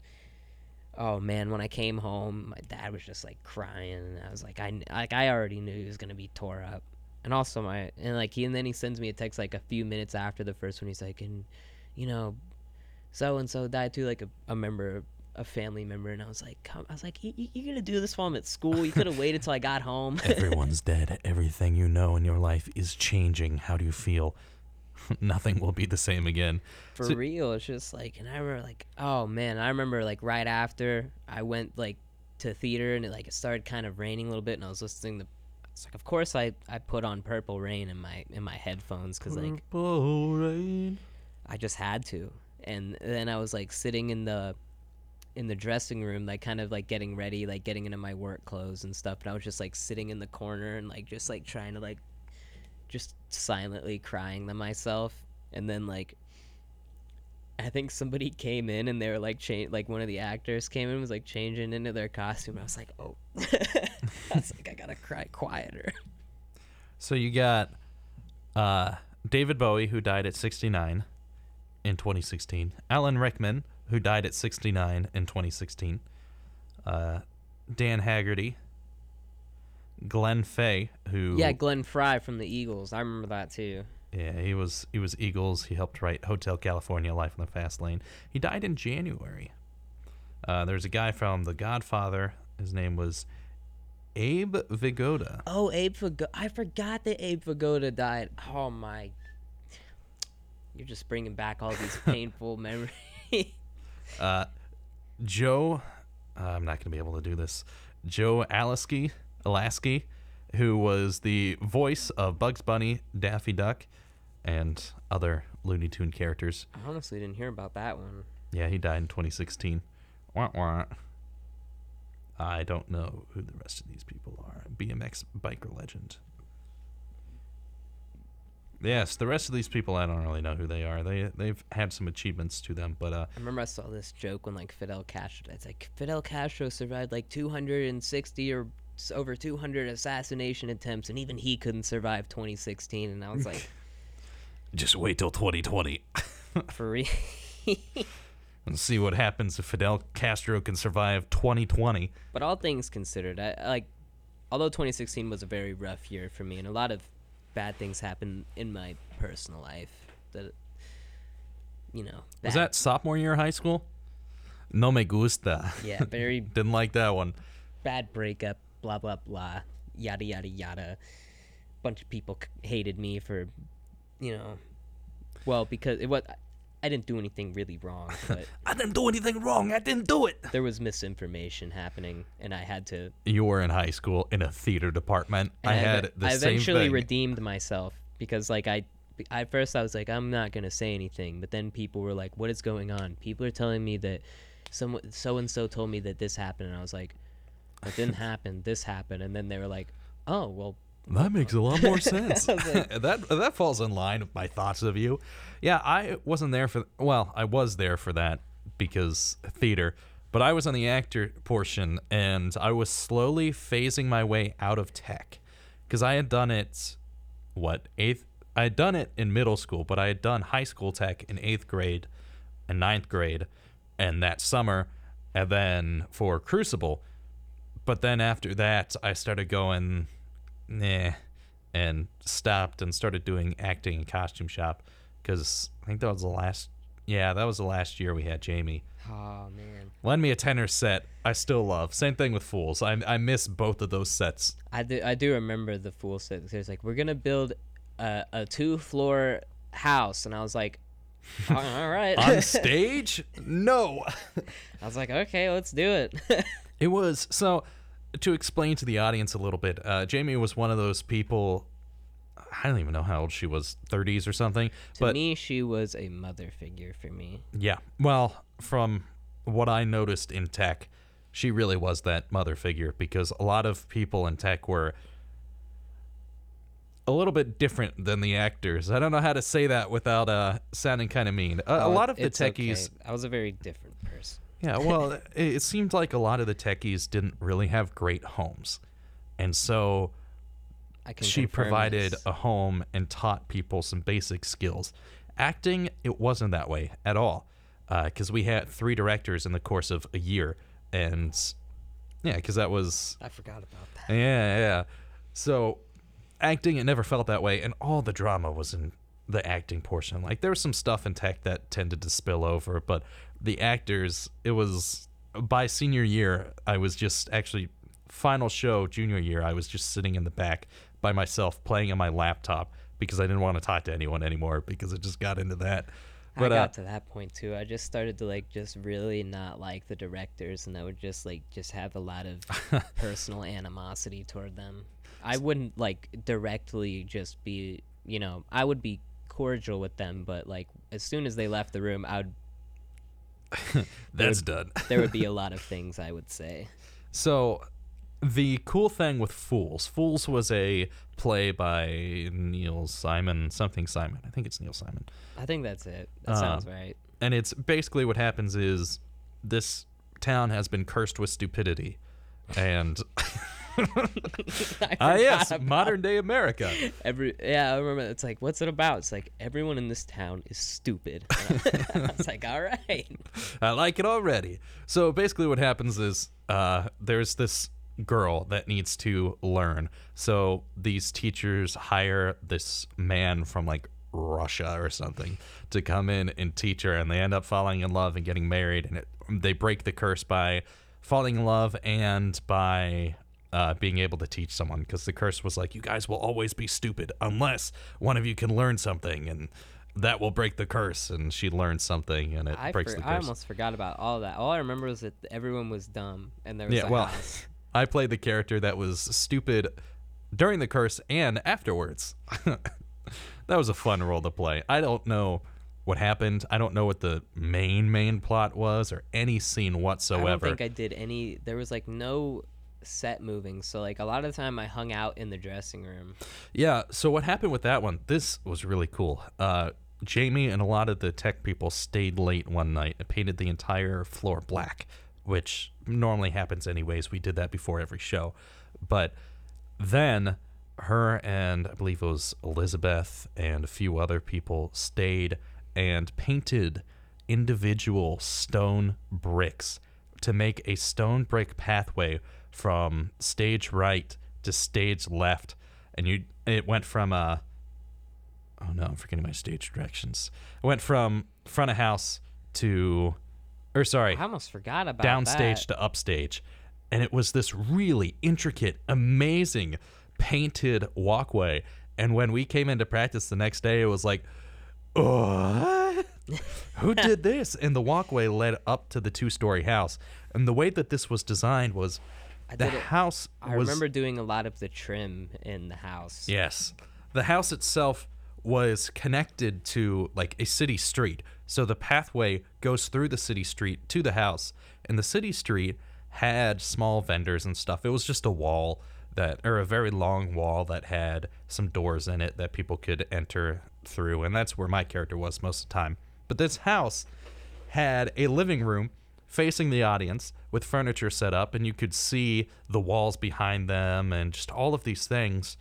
Oh man, when I came home, my dad was just like crying, and I was like, I like I already knew he was gonna be tore up, and also my and like he and then he sends me a text like a few minutes after the first one. He's like, and you know, so and so died too, like a, a member, a family member, and I was like, come, I was like, you, you, you gonna do this while I'm at school? You could have waited till I got home. Everyone's dead. Everything you know in your life is changing. How do you feel? Nothing will be the same again. For So- real, it's just like, and I remember like, oh man, I remember like right after I went like to theater and it like it started kind of raining a little bit, and I was listening to. It's like, of course, I, I put on Purple Rain in my in my headphones because like Purple rain. I just had to. And then I was like sitting in the in the dressing room, like kind of like getting ready, like getting into my work clothes and stuff. And I was just like sitting in the corner and like just like trying to like just silently crying to myself. And then like I think somebody came in and they were like change like one of the actors came in and was like changing into their costume. I was like, oh, I was like, I gotta cry quieter. So you got uh, David Bowie, who died at 69 in 2016. Alan Rickman, who died at 69 in 2016. Uh, Dan Haggerty. Glenn Fay, who Yeah, Glenn Frey from the Eagles. I remember that too. yeah, he was he was Eagles. He helped write Hotel California, Life in the Fast Lane. He died in January. Uh, there's a guy from The Godfather. His name was Abe Vigoda. Oh, Abe Vigoda. I forgot that Abe Vigoda died. Oh my. You're just bringing back all these painful memories. Uh, Joe, uh, I'm not going to be able to do this. Joe Alaskey, Alasky, who was the voice of Bugs Bunny, Daffy Duck, and other Looney Tune characters. I honestly didn't hear about that one. Yeah, he died in 2016. Wah, wah. I don't know who the rest of these people are. BMX biker legend. Yes, the rest of these people I don't really know who they are. They they've had some achievements to them, but uh I remember I saw this joke when like Fidel Castro. It's like Fidel Castro survived like 260 or over 200 assassination attempts, and even he couldn't survive 2016. And I was like, just wait till 2020 for real. and see what happens if Fidel Castro can survive 2020. But all things considered, I, I like, although 2016 was a very rough year for me, and a lot of bad things happen in my personal life that, you know, Was that sophomore year of high school? No me gusta. yeah, very Didn't like that one. bad breakup, blah blah blah, yada yada yada. Bunch of people c- hated me for, you know, well because it was I didn't do anything really wrong, but I didn't do anything wrong. I didn't do it. there was misinformation happening, and I had to. You were in high school in a theater department. I and had the I same eventually thing. redeemed myself because like I. At first, I was like, I'm not gonna say anything, but then people were like, "What is going on?" People are telling me that some so and so told me that this happened, and I was like, "It didn't happen. This happened." And then they were like, "Oh, well, That makes a lot more sense. Like- that that falls in line with my thoughts of you. Yeah, I wasn't there for. Well, I was there for that because theater, but I was on the actor portion, and I was slowly phasing my way out of tech because I had done it. What eighth? I had done it in middle school, but I had done high school tech in eighth grade and ninth grade, and that summer, and then for Crucible. But then after that, I started going, nah, and stopped and started doing acting in costume shop because I think that was the last Yeah, that was the last year we had Jamie. Oh man, Lend me a tenor set. I still love. Same thing with Fools. I I miss both of those sets. I do I do remember the fool set. There's like we're gonna build a, a two floor house, and I was like, all all right. On stage? No. I was like, okay, let's do it. It was so to explain to the audience a little bit. Uh, Jamie was one of those people. I don't even know how old she was, 30s or something. to but me, she was a mother figure for me. yeah, well, from what I noticed in tech, she really was that mother figure because a lot of people in tech were a little bit different than the actors. I don't know how to say that without uh, sounding kind of mean. A, a Oh, lot of the techies. okay. I was a very different person. Yeah, well, it, it seemed like a lot of the techies didn't really have great homes. And so she provided this. a home and taught people some basic skills. Acting, it wasn't that way at all. Uh, because we had three directors in the course of a year. And yeah, because that was I forgot about that. yeah, yeah. So acting, it never felt that way, and all the drama was in the acting portion. Like there was some stuff in tech that tended to spill over, but the actors, it was by senior year, I was just actually final show junior year, I was just sitting in the back by myself playing on my laptop because I didn't want to talk to anyone anymore because it just got into that. But I uh, got to that point too. I just started to like just really not like the directors, and I would just like just have a lot of personal animosity toward them. I wouldn't like directly just be, you know, I would be cordial with them, but like as soon as they left the room, I would that's done. there would be a lot of things I would say. So, the cool thing with Fools, Fools was a play by Neil Simon, something Simon. I think it's Neil Simon. I think that's it. That Uh, sounds right. And it's basically what happens is this town has been cursed with stupidity. And ah yes, about modern day America. Every yeah, I remember. It's like, what's it about? It's like everyone in this town is stupid. I was like, all right. I like it already. So basically, what happens is uh, there's this girl that needs to learn. So these teachers hire this man from like Russia or something to come in and teach her, and they end up falling in love and getting married. And it, they break the curse by falling in love and by uh, being able to teach someone because the curse was like, you guys will always be stupid unless one of you can learn something and. That will break the curse, and she learned something, and it I, breaks for, the curse. I almost forgot about all that. All I remember was that everyone was dumb and there was Yeah, a well, house. I played the character that was stupid during the curse and afterwards. that was a fun role to play. I don't know what happened. I don't know what the main main plot was or any scene whatsoever. I don't think I did any. There was like no set moving, so like a lot of the time I hung out in the dressing room. yeah, so what happened with that one? This was really cool. Uh Jamie and a lot of the tech people stayed late one night and painted the entire floor black, which normally happens anyways. We did that before every show. But then her and I believe it was Elizabeth and a few other people stayed and painted individual stone bricks to make a stone brick pathway from stage right to stage left and you it went from uh oh no i'm forgetting my stage directions it went from front of house to or sorry I almost forgot about downstage that. to upstage. And it was this really intricate, amazing painted walkway. And when we came into practice the next day, it was like? Who did this? And the walkway led up to the two story house. And the way that this was designed was I the house I was remember doing a lot of the trim in the house. Yes. The house itself was connected to like a city street. So the pathway goes through the city street to the house. And the city street had small vendors and stuff. It was just a wall that or a very long wall that had some doors in it that people could enter through and that's where my character was most of the time. But this house had a living room facing the audience with furniture set up and you could see the walls behind them and just all of these things.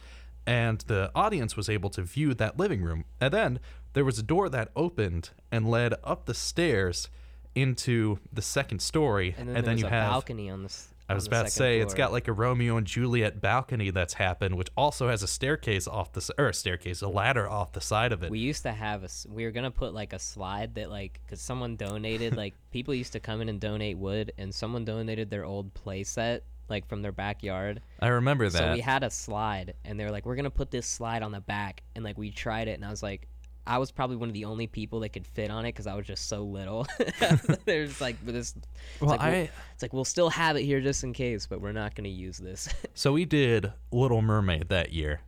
And the audience was able to view that living room. And then there was a door that opened and led up the stairs into the second story. And then there was you a have balcony on the s- I was about to say it's got like a Romeo and Juliet balcony that's happened, which also has a staircase off the or a staircase, a ladder off the side of it. We used to have a We were gonna put like a slide that like, cause someone donated. like people used to come in and donate wood, and someone donated their old play set like from their backyard. I remember that. So we had a slide, and they were like, "We're gonna put this slide on the back," and like we tried it, and I was like, I was probably one of the only people that could fit on it because I was just so little. There's like this. It's well, like, we'll- I it's like we'll still have it here just in case, but we're not gonna use this. so we did Little Mermaid that year,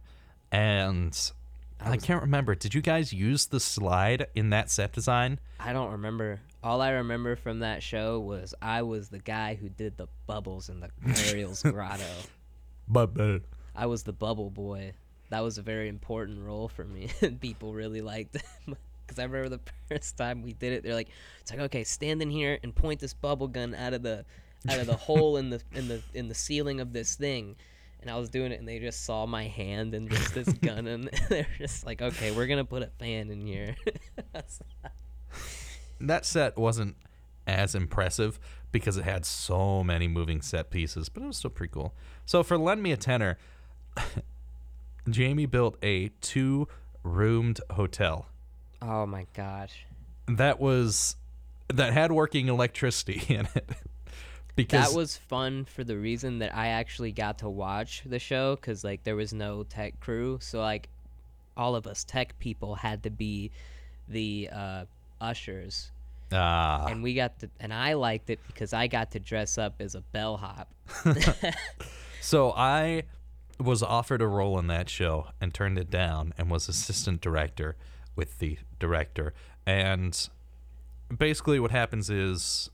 and I can't remember. Did you guys use the slide in that set design? I don't remember. All I remember from that show was I was the guy who did the bubbles in the Ariel's grotto. But uh, I was the bubble boy. That was a very important role for me. People really liked it. Because I remember the first time we did it, they're like, "It's like okay, stand in here and point this bubble gun out of the, out of the hole in the in the in the ceiling of this thing." And I was doing it, and they just saw my hand and just this gun, and they're just like, "Okay, we're gonna put a fan in here." that set wasn't as impressive because it had so many moving set pieces, but it was still pretty cool. So for Lend Me a Tenor, Jamie built a two roomed hotel oh my gosh. that was that had working electricity in it. because that was fun for the reason that I actually got to watch the show because like there was no tech crew, so like all of us tech people had to be the uh, ushers, Ah, and we got to, and I liked it because I got to dress up as a bellhop. So I was offered a role in that show and turned it down and was assistant director with the director. And basically what happens is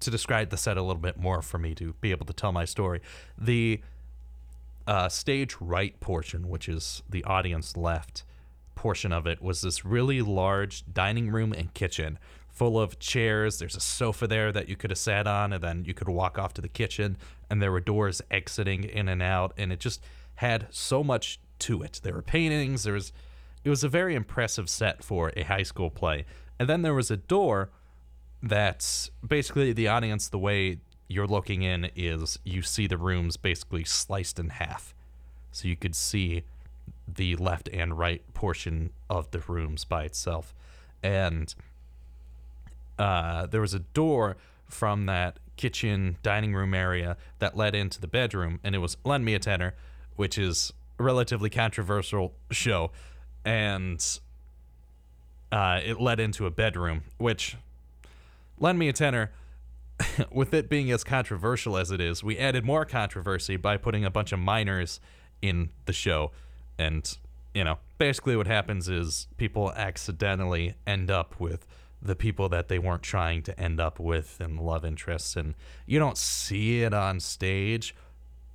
to describe the set a little bit more for me to be able to tell my story. The uh, stage right portion, which is the audience left portion of it, was this really large dining room and kitchen full of chairs. There's a sofa there that you could have sat on, and then you could walk off to the kitchen, and there were doors exiting in and out, and it just had so much to it. There were paintings. There was, it was a very impressive set for a high school play. And then there was a door that basically the audience the way you're looking in is you see the rooms basically sliced in half so you could see the left and right portion of the rooms by itself and uh, there was a door from that kitchen dining room area that led into the bedroom and it was lend me a tenor which is a relatively controversial show and uh, it led into a bedroom which lend me a tenor with it being as controversial as it is we added more controversy by putting a bunch of minors in the show. And you know basically what happens is people accidentally end up with the people that they weren't trying to end up with and love interests and you don't see it on stage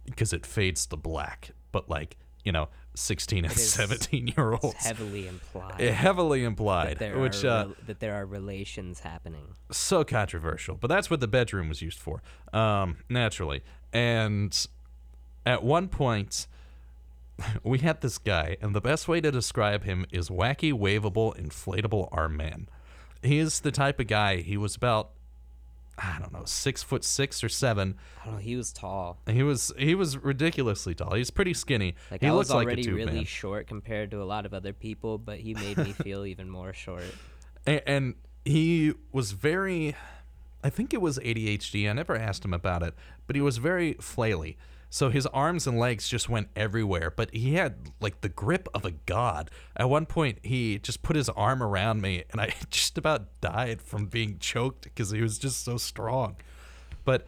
because it fades to black but like you know 16 and 17 year It's olds heavily implied heavily implied that there which are uh, that there are relations happening. so controversial, but that's what the bedroom was used for, um, naturally. And at one point, we had this guy, and the best way to describe him is wacky, waveable, inflatable arm man. He is the type of guy. He was about, I don't know, six foot six or seven. I don't know. He was tall. He was he was ridiculously tall. He's pretty skinny. Like he I was like already tube really short compared to a lot of other people, but he made me feel even more short. and, and he was very i think it was adhd i never asked him about it but he was very flaily so his arms and legs just went everywhere but he had like the grip of a god at one point he just put his arm around me and i just about died from being choked because he was just so strong but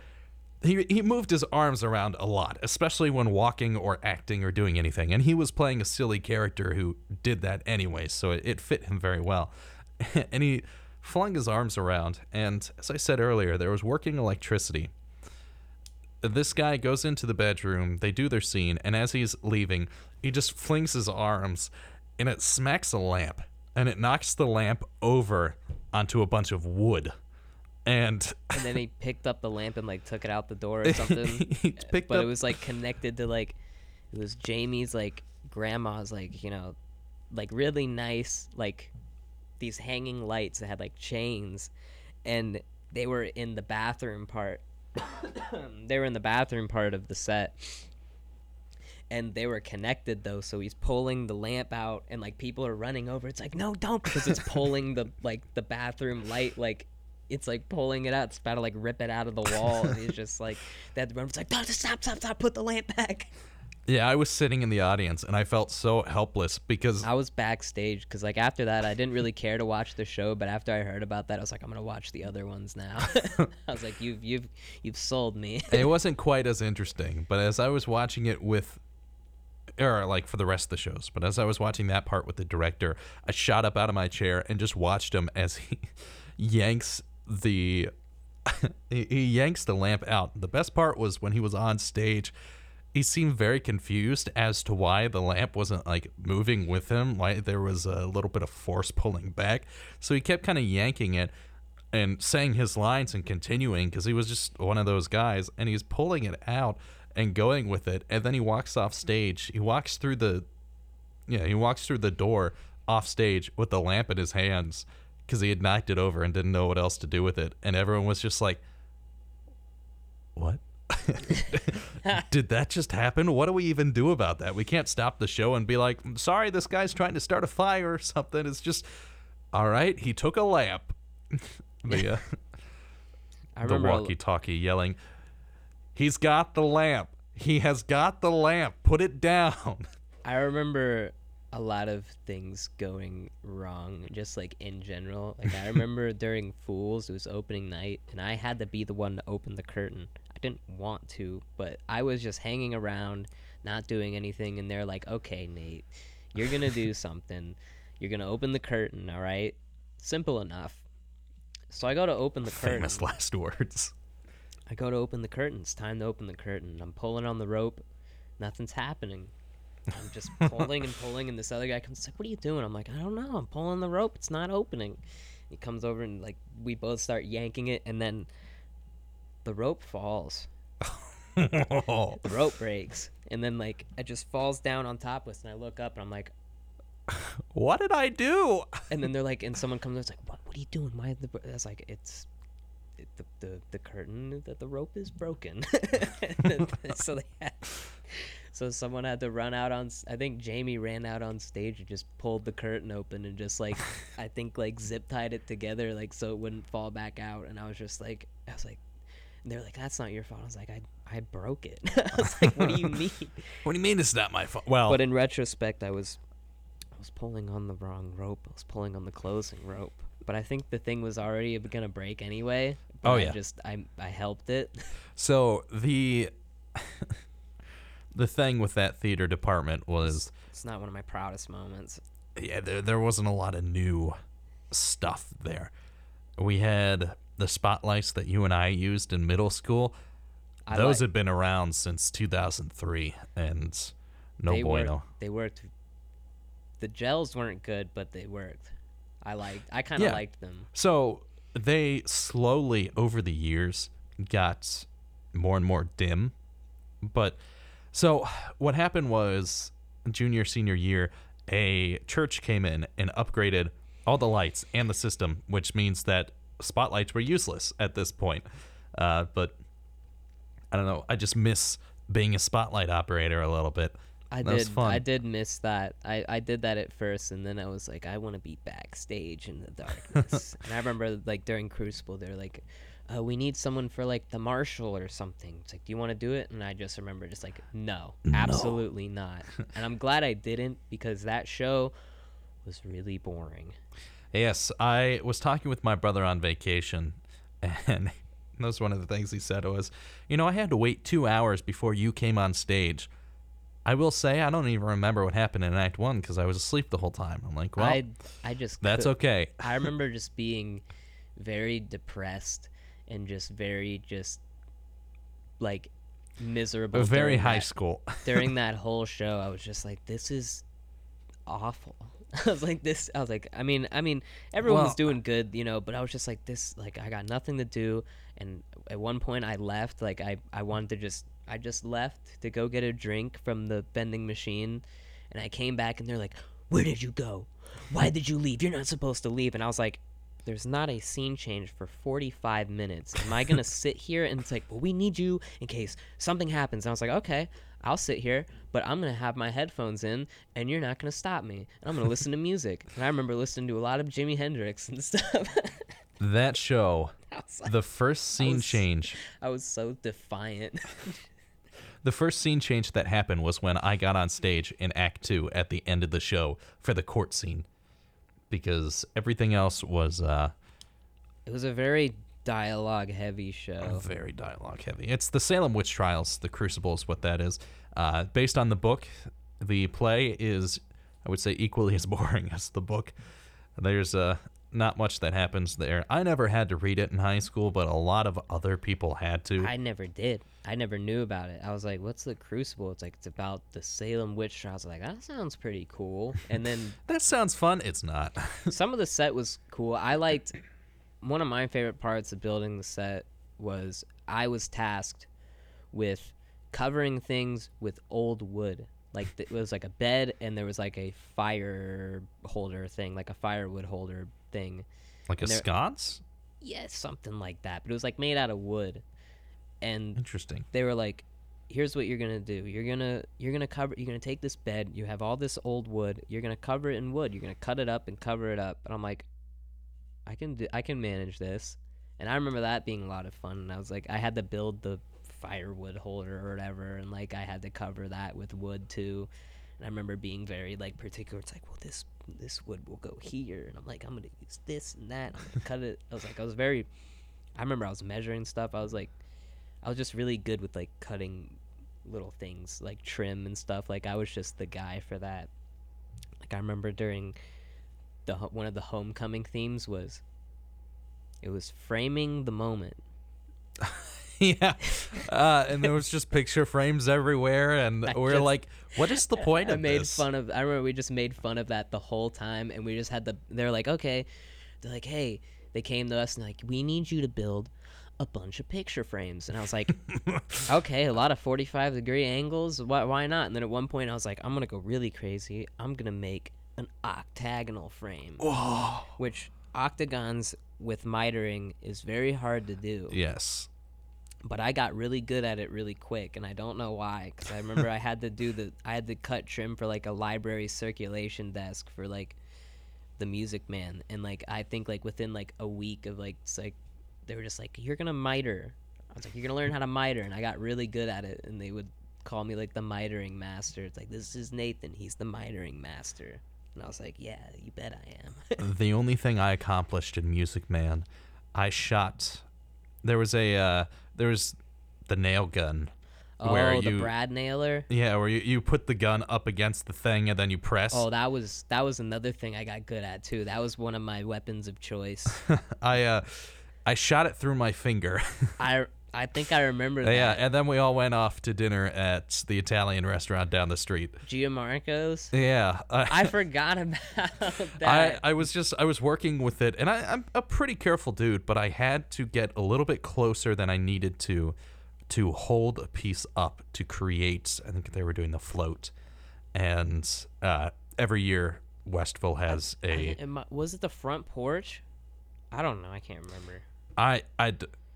he, he moved his arms around a lot, especially when walking or acting or doing anything. And he was playing a silly character who did that anyway, so it, it fit him very well. and he flung his arms around, and as I said earlier, there was working electricity. This guy goes into the bedroom, they do their scene, and as he's leaving, he just flings his arms and it smacks a lamp, and it knocks the lamp over onto a bunch of wood. And And then he picked up the lamp and like took it out the door or something. He picked but up- it was like connected to like it was Jamie's like grandma's like you know like really nice like these hanging lights that had like chains and they were in the bathroom part they were in the bathroom part of the set and they were connected though so he's pulling the lamp out and like people are running over. It's like no don't because it's pulling the like the bathroom light like it's like pulling it out. It's about to like rip it out of the wall and he's just like that it's like no, stop stop stop put the lamp back Yeah, I was sitting in the audience and I felt so helpless because I was backstage because like after that I didn't really care to watch the show, but after I heard about that, I was like, I'm gonna watch the other ones now. I was like, you've you've you've sold me. it wasn't quite as interesting. But as I was watching it with, or like for the rest of the shows, but as I was watching that part with the director, I shot up out of my chair and just watched him as he yanks the he, he yanks the lamp out. The best part was when he was on stage. He seemed very confused as to why the lamp wasn't like moving with him. Why there was a little bit of force pulling back. So he kept kind of yanking it and saying his lines and continuing because he was just one of those guys and he's pulling it out and going with it and then he walks off stage he walks through the yeah he walks through the door off stage with the lamp in his hands because he had knocked it over and didn't know what else to do with it and everyone was just like what did that just happen what do we even do about that we can't stop the show and be like sorry this guy's trying to start a fire or something it's just all right he took a lamp the uh, the walkie-talkie yelling, "He's got the lamp. He has got the lamp. Put it down." I remember a lot of things going wrong, just like in general. Like I remember during Fools, it was opening night, and I had to be the one to open the curtain. I didn't want to, but I was just hanging around, not doing anything, and they're like, "Okay, Nate, you're gonna do something. You're gonna open the curtain, all right? Simple enough." So I go to open the curtain. Famous last words. I go to open the curtain. It's time to open the curtain. I'm pulling on the rope. Nothing's happening. I'm just pulling and pulling, and this other guy comes. Like, what are you doing? I'm like, I don't know. I'm pulling the rope. It's not opening. He comes over and like we both start yanking it, and then the rope falls. The rope breaks, and then like it just falls down on top of us. And I look up, and I'm like, what did I do? and then they're like, and someone comes. And it's like, what? What are you doing? Why? The? bro-" I was like, it's. it- The, the the curtain that the rope is broken, then- so they had, so someone had to run out on. I think Jamie ran out on stage and just pulled the curtain open and just like I think like zip tied it together like so it wouldn't fall back out. And I was just like, I was like, and they're like, that's not your fault. I was like, I I broke it. I was like, what do you mean? What do you mean it's not my fault? Well, But in retrospect, I was I was pulling on the wrong rope. I was pulling on the closing rope. But I think the thing was already gonna break anyway. But Oh, I yeah. just I I helped it. so the the thing with that theater department was It's not one of my proudest moments. yeah, there, there wasn't a lot of new stuff there. We had the spotlights that you and I used in middle school. I Those like- had been around since 2003, and no they bueno. Worked, they worked. The gels weren't good, but they worked. I liked. I kind of Yeah. liked them. So they slowly, over the years, got more and more dim. But so what happened was junior, senior year, a church came in and upgraded all the lights and the system, which means that spotlights were useless at this point. Uh, but I don't know. I just miss being a spotlight operator a little bit. I That did. fun. I did miss that. I, I did that at first, and then I was like, I want to be backstage in the darkness. and I remember like during Crucible, they're like, uh, "We need someone for like the marshal or something." It's like, "Do you want to do it?" And I just remember just like, "No, absolutely not." and I'm glad I didn't because that show was really boring. Yes, I was talking with my brother on vacation, and that was one of the things he said was, you know, I had to wait two hours before you came on stage. I will say I don't even remember what happened in Act One because I was asleep the whole time. I'm like, well, I I just that's could- okay. I remember just being very depressed and just very just like miserable. Very high that- school. during that whole show, I was just like, "This is awful." I was like, "This." I was like, "I mean, I mean, everyone was Well- doing good, you know," but I was just like, "This." Like, I got nothing to do, and at one point, I left. Like, I I wanted to just, I just left to go get a drink from the vending machine, and I came back, and they're like, "Where did you go? Why did you leave? You're not supposed to leave." And I was like, there's not a scene change for 45 minutes. Am I gonna sit here and it's like, well, we need you in case something happens? And I was like, okay, I'll sit here, but I'm gonna have my headphones in, and you're not gonna stop me. And I'm gonna listen to music. And I remember listening to a lot of Jimi Hendrix and stuff. That show, like, the first scene was- change, I was so defiant. the first scene change that happened was when I got on stage in Act Two at the end of the show for the court scene, because everything else was uh, it was a very dialogue heavy show. very dialogue heavy. It's the Salem witch trials. The Crucible is what that is. Uh, based on the book, the play is, I would say, equally as boring as the book. There's uh, not much that happens there. I never had to read it in high school, but a lot of other people had to. I never did. I never knew about it. I was like, "What's the Crucible?" It's like it's about the Salem witch trials. I was like, that sounds pretty cool. And then that sounds fun. It's not. some of the set was cool. I liked one of my favorite parts of building the set was I was tasked with covering things with old wood. Like it was like a bed and there was like a fire holder thing, like a firewood holder thing. like a And there- sconce? Yeah, something like that. But it was like made out of wood. And Interesting. they were like here's what you're gonna do you're gonna you're gonna cover you're gonna take this bed you have all this old wood you're gonna cover it in wood you're gonna cut it up and cover it up and i'm like i can do i can manage this. And i remember that being a lot of fun and i was like i had to build the firewood holder or whatever and like i had to cover that with wood too. And i remember being very like particular. It's like well this this wood will go here. And i'm like i'm gonna use this and that. I'm gonna cut it. I was like i was very i remember i was measuring stuff. I was like I was just really good with like cutting little things like trim and stuff. Like I was just the guy for that. Like I remember during the one of the homecoming themes was it was framing the moment. yeah. Uh, and there was just picture frames everywhere, and I we're just- like, "What is the point I of made this?" fun of. I remember we just made fun of that the whole time, and we just had the. They're like, okay, they're like, hey, they came to us and like, we need you to build a bunch of picture frames, and I was like, okay, a lot of forty-five degree angles. Why, why not? And then at one point, I was like, I'm gonna go really crazy. I'm gonna make an octagonal frame, Whoa. which octagons with mitering is very hard to do Yes. but I got really good at it really quick, and I don't know why. Because I remember I had to do the I had to cut trim for like a library circulation desk for like the Music Man, and like I think like within like a week of like it's like they were just like you're gonna miter. I was like you're gonna learn how to miter, and I got really good at it, and they would call me like the mitering master. It's like this is Nathan, he's the mitering master, and I was like yeah, you bet I am. the only thing I accomplished in Music Man, I shot. There was a uh, there was the nail gun, where oh, the you Brad nailer. yeah, where you, you put the gun up against the thing and then you press. Oh, that was that was another thing I got good at too. That was one of my weapons of choice. I uh, I shot it through my finger. I I think I remember that. yeah, and then we all went off to dinner at the Italian restaurant down the street. Giamarco's. Yeah, I forgot about that. I I was just I was working with it, and I, I'm a pretty careful dude, but I had to get a little bit closer than I needed to to hold a piece up to create. I think they were doing the float, and uh, every year Westville has a. Was it the front porch? I don't know. I can't remember. I I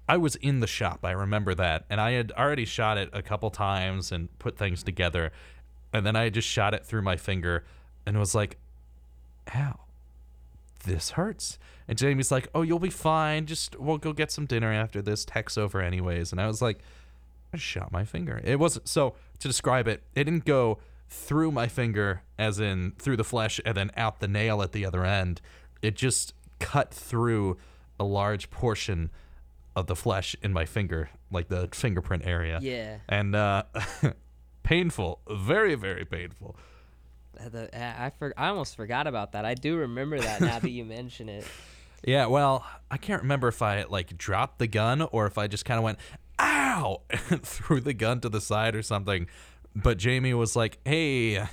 I was in the shop. I remember that, and I had already shot it a couple times and put things together, and then I just shot it through my finger, and was like, "Ow, this hurts." And Jamie's like, "Oh, you'll be fine. Just we'll go get some dinner after this. Tech's over anyways." And I was like, "I shot my finger." It wasn't so to describe it. It didn't go through my finger, as in through the flesh, and then out the nail at the other end. It just cut through a large portion of the flesh in my finger, like the fingerprint area. Yeah. And uh, painful, very, very painful. Uh, The, I I, for, I almost forgot about that. I do remember that now that you mention it. Yeah, well, I can't remember if I like dropped the gun or if I just kind of went, ow, and threw the gun to the side or something. But Jamie was like, hey,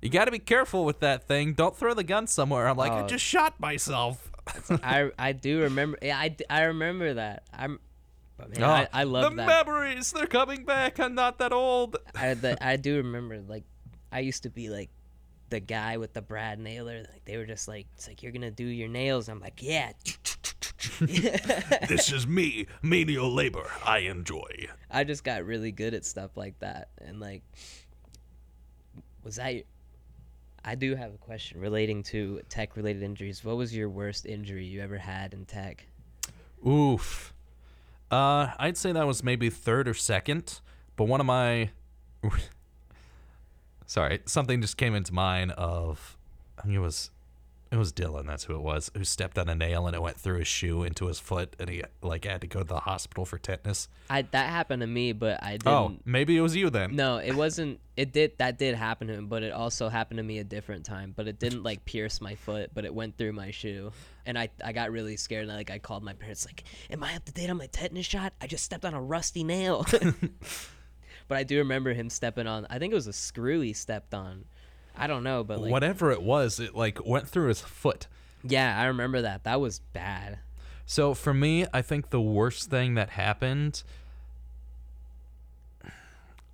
you got to be careful with that thing. Don't throw the gun somewhere. I'm like, I Oh. just shot myself. I I do remember. Yeah, I, d- I remember that. I'm. But man, Oh, I, I love the that. memories. They're coming back. I'm not that old. I the, I do remember like I used to be like the guy with the Brad nailer. Like they were just like it's like you're gonna do your nails. I'm like yeah, this is me, menial labor. I enjoy. I just got really good at stuff like that. And like, was that? I do have a question relating to tech-related injuries. What was your worst injury you ever had in tech? Oof. Uh, I'd say that was maybe third or second, but one of my. Sorry, something just came into mind of. I think it was. It was Dylan. That's who it was. Who stepped on a nail and it went through his shoe into his foot, and he like had to go to the hospital for tetanus. I that happened to me, but I oh, didn't. Oh, maybe it was you then. No, it wasn't. It did that did happen to him, but it also happened to me a different time. But it didn't like pierce my foot, but it went through my shoe, and I I got really scared. And like I called my parents, like, "Am I up to date on my tetanus shot? I just stepped on a rusty nail." but I do remember him stepping on. I think it was a screw he stepped on. I don't know, but like, Whatever it was, it like went through his foot. yeah, I remember that. That was bad. So for me, I think the worst thing that happened.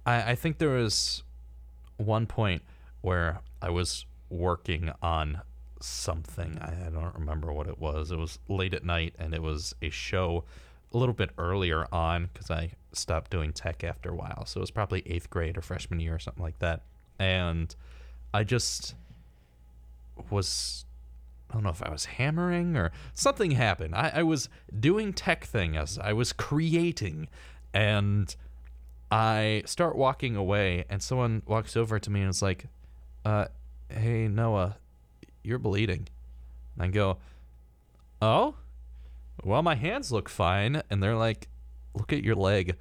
I, I think there was one point where I was working on something. I, I don't remember what it was. It was late at night, and it was a show a little bit earlier on because I stopped doing tech after a while. So it was probably eighth grade or freshman year or something like that. And I just was I don't know if I was hammering or something happened. I, I was doing tech things. I was creating, and I start walking away, and someone walks over to me and is like, uh, "Hey Noah, you're bleeding." And I go, "Oh, well, my hands look fine." And they're like, "Look at your leg,"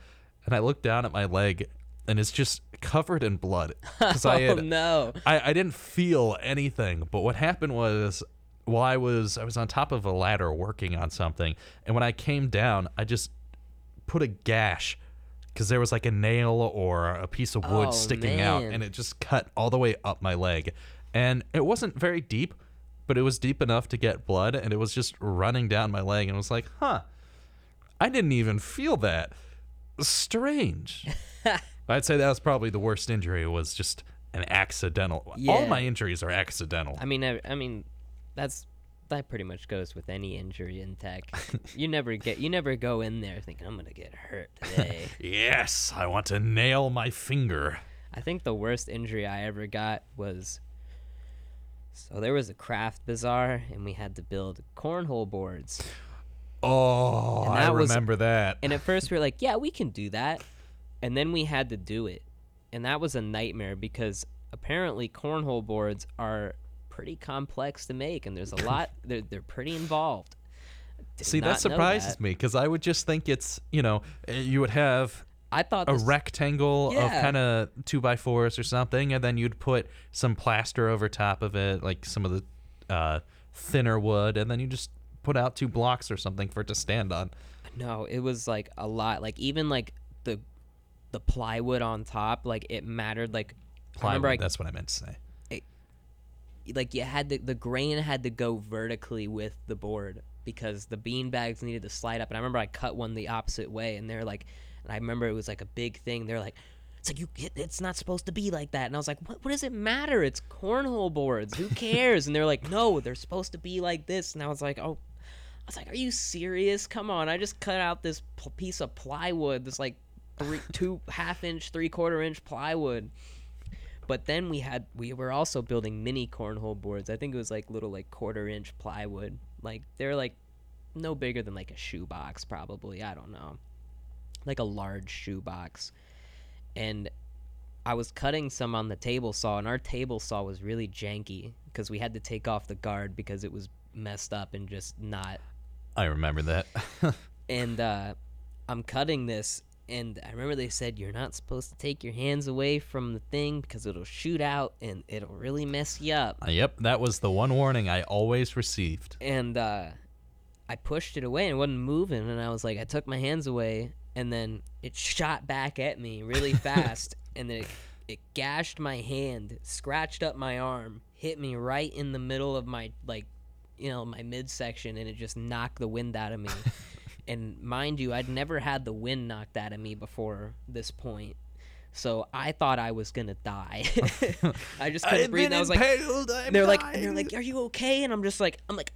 and I look down at my leg, and it's just covered in blood because I oh had no! I, I didn't feel anything, but what happened was while I was I was on top of a ladder working on something, and when I came down, I just put a gash because there was like a nail or a piece of wood Oh, sticking out, and it just cut all the way up my leg, and it wasn't very deep, but it was deep enough to get blood, and it was just running down my leg, and it was like, huh, I didn't even feel that. Strange. I'd say that was probably the worst injury. Was just an accidental. All my injuries are accidental. I mean, I, I mean, that's that pretty much goes with any injury in tech. you never get, you never go in there thinking I'm gonna get hurt today. yes, I want to nail my finger. I think the worst injury I ever got was. So there was a craft bazaar, and we had to build cornhole boards. Oh, I was- remember that. And at first we were like, yeah, we can do that. And then we had to do it. And that was a nightmare because apparently cornhole boards are pretty complex to make and there's a lot they're, they're pretty involved. Did See, that surprises that. me because I would just think it's you know eh, you would have I thought a this, rectangle of kind of two by fours or something, and then you'd put some plaster over top of it, like some of the uh, thinner wood, and then you just put out two blocks or something for it to stand on. No, it was like a lot. Like even like the the plywood on top, like it mattered like Plywood, remember I that's what I meant to say. like you had to the grain had to go vertically with the board because the bean bags needed to slide up and i remember i cut one the opposite way and they're like and i remember it was like a big thing they're like it's like you it- it's not supposed to be like that and i was like what, what does it matter? It's cornhole boards. Who cares? And they're like no they're supposed to be like this and i was like oh i was like are you serious? Come on i just cut out this p- piece of plywood this like three two half inch three quarter inch plywood but then we had we were also building mini cornhole boards. I think it was like little like quarter inch plywood. Like they're like no bigger than like a shoebox probably. I don't know. Like a large shoebox. And I was cutting some on the table saw and our table saw was really janky because we had to take off the guard because it was messed up and just not I remember that. and uh, I'm cutting this, and I remember they said you're not supposed to take your hands away from the thing because it'll shoot out and it'll really mess you up. Uh, yep, that was the one warning I always received. And uh, I pushed it away and it wasn't moving, and I was like, I took my hands away, and then it shot back at me really fast, and then it, it gashed my hand, scratched up my arm, hit me right in the middle of my like, you know, my midsection, and it just knocked the wind out of me. and mind you, I'd never had the wind knocked out of me before this point. So I thought I was gonna die. I just couldn't breathe. And I was like, and they're like, and they're like, "Are you okay?" And I'm just like, I'm like,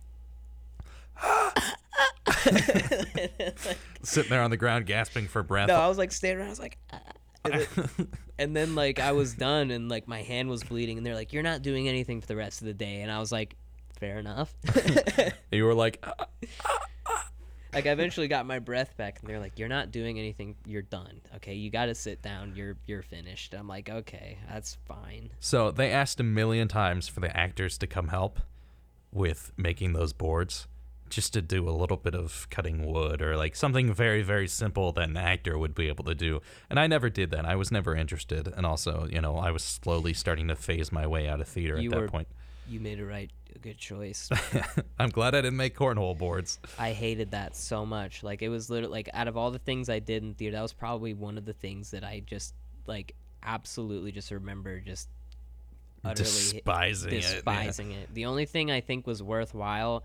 Sitting there on the ground, gasping for breath. no, I was like standing around. I was like, ah. and, then, and then like I was done, and like my hand was bleeding, and they're like, "You're not doing anything for the rest of the day," and I was like, "Fair enough." you were like, "Uh, like I eventually got my breath back, and they're like, "You're not doing anything. You're done. Okay, you got to sit down. You're you're finished." I'm like, "Okay, that's fine." So they asked a million times for the actors to come help with making those boards, just to do a little bit of cutting wood or like something very, very simple that an actor would be able to do. And I never did that. I was never interested. And also, you know, I was slowly starting to phase my way out of theater You at that were- point. You made a right, a good choice. I'm glad I didn't make cornhole boards. I hated that so much. Like it was literally like out of all the things I did in theater, that was probably one of the things that I just like absolutely just remember just utterly Despising it, yeah. despising it. The only thing I think was worthwhile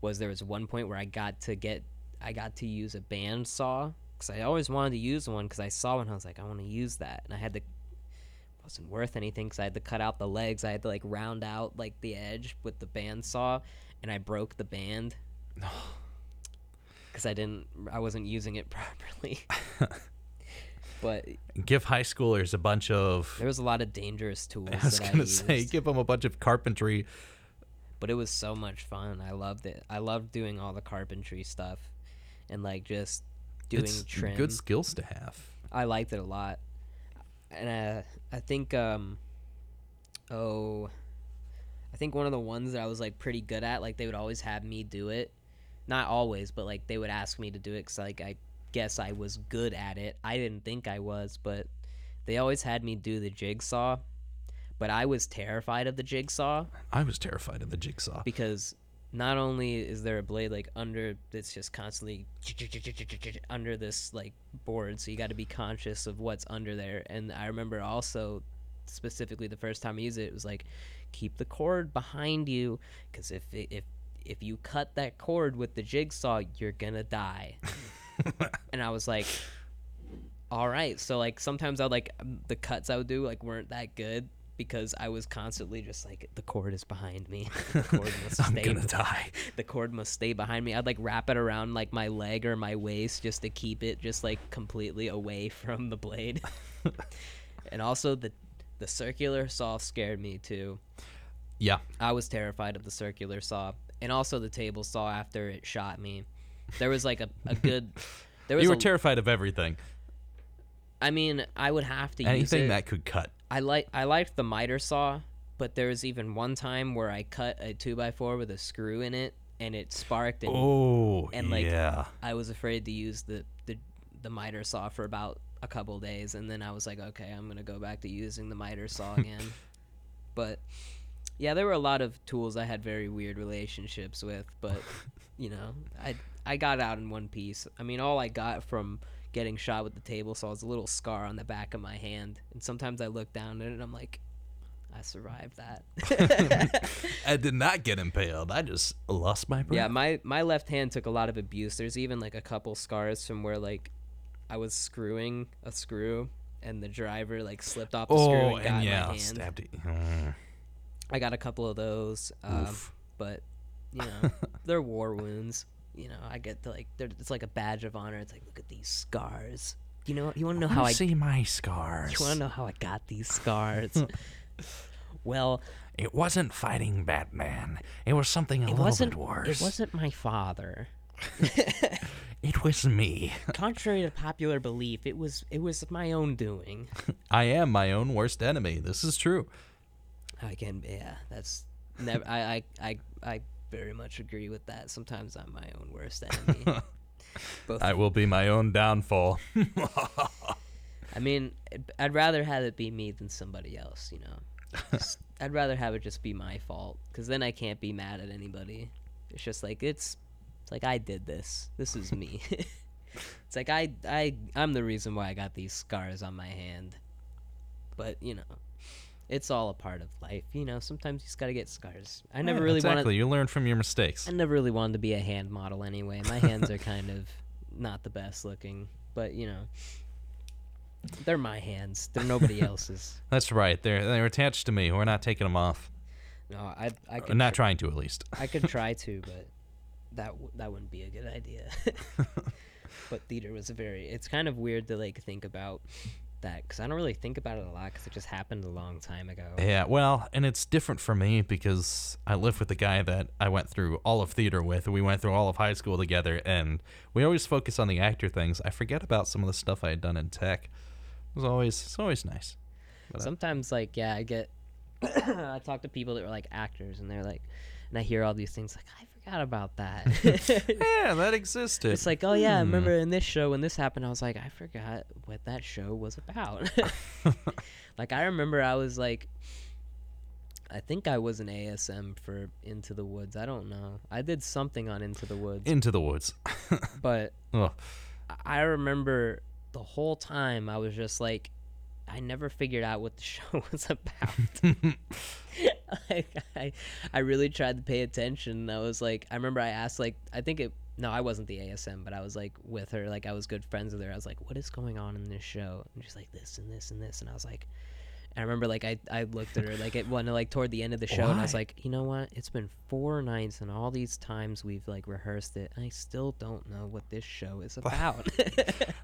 was there was one point where I got to get I got to use a band saw because I always wanted to use one because I saw one. I was like, I want to use that, and I had to. Wasn't worth anything because I had to cut out the legs. I had to like round out like the edge with the band saw, and I broke the band because I didn't. I wasn't using it properly. but Give high schoolers a bunch of. there was a lot of dangerous tools. I was that gonna I say, give them a bunch of carpentry. but it was so much fun. I loved it. I loved doing all the carpentry stuff, and like just doing it's trim. good skills to have. I liked it a lot, and uh, I think um, oh, I think one of the ones that I was like pretty good at, like they would always have me do it, not always, but like they would ask me to do it because like I guess I was good at it. I didn't think I was, but they always had me do the jigsaw, but I was terrified of the jigsaw I was terrified of the jigsaw. because not only is there a blade like under that's just constantly under this like board so you got to be conscious of what's under there. And i remember also specifically the first time i used it it was like keep the cord behind you because if it, if if you cut that cord with the jigsaw you're gonna die. And i was like all right. So like sometimes i would like the cuts i would do like weren't that good because i was constantly just like the cord is behind me the cord must I'm stay gonna die. the cord must stay behind me i'd like wrap it around like my leg or my waist just to keep it just like completely away from the blade and also the the circular saw scared me too Yeah, I was terrified of the circular saw and also the table saw after it shot me. There was like a, a good. There was you were a- terrified of everything. I mean, I would have to use Anything it. that could cut. I like I liked the miter saw, but there was even one time where I cut a two by four with a screw in it and it sparked and Oh, and, like, yeah. I was afraid to use the the the miter saw for about a couple days and then I was like, okay, I'm gonna go back to using the miter saw again. but yeah, there were a lot of tools I had very weird relationships with, but you know, I I got out in one piece. I mean, all I got from getting shot with the table saw is a little scar on the back of my hand, and sometimes I look down at it and I'm like, I survived that. I did not get impaled. I just lost my breath. Yeah, my my left hand took a lot of abuse. There's even like a couple scars from where like I was screwing a screw and the driver like slipped off the screw Oh, and got and yeah, my hand. stabbed it. Mm. I got a couple of those, um, but you know they're war wounds. You know, I get to like it's like a badge of honor. It's like look at these scars. You know, you want to know oh, how Wanna I see my scars. you want to know how I got these scars? well, It wasn't fighting Batman. It was something a it little bit worse. It wasn't my father. It was me. Contrary to popular belief, it was it was my own doing. I am my own worst enemy. This is true. I can, yeah, that's never. I, I, I, I very much agree with that. Sometimes I'm my own worst enemy. Both. I will be my own downfall. I mean, I'd rather have it be me than somebody else. You know, Just- I'd rather have it just be my fault because then I can't be mad at anybody. It's just like it's, it's like I did this. This is me. it's like I, I, I'm the reason why I got these scars on my hand. But you know, it's all a part of life. You know, sometimes you just gotta get scars. I never Yeah, really exactly. wanted. You learn from your mistakes. I never really wanted to be a hand model anyway. My hands are kind of not the best looking, but you know, they're my hands. They're nobody else's. That's right. They're they're attached to me. We're not taking them off. No, I I could not tr- trying to, at least. I could try to, but that w- that wouldn't be a good idea. but theater was a very. It's kind of weird to like think about that because I don't really think about it a lot because it just happened a long time ago. Yeah, well, and it's different for me because I live with the guy that I went through all of theater with. We went through all of high school together, and we always focus on the actor things. I forget about some of the stuff I had done in tech. It was always it's always nice. But, uh, Sometimes, like, yeah, I get. I talk to people that were like actors, and they're like, and I hear all these things like, I forgot about that. yeah, that existed. It's like, oh yeah, I Hmm. remember in this show when this happened, I was like, I forgot what that show was about. like I remember I was like I think I was an ASM for Into the Woods. I don't know. I did something on Into the Woods, Into the woods. but Ugh. I- I remember the whole time I was just like I never figured out what the show was about. like I, I really tried to pay attention. I was like, I remember I asked like, I think it. No, I wasn't the ASM, but I was like with her. Like I was good friends with her. I was like, what is going on in this show? And she's like, this and this and this. And I was like, and I remember like I, I looked at her like it went like toward the end of the show, and I was like, you know what? It's been four nights, and all these times we've like rehearsed it, and I still don't know what this show is about.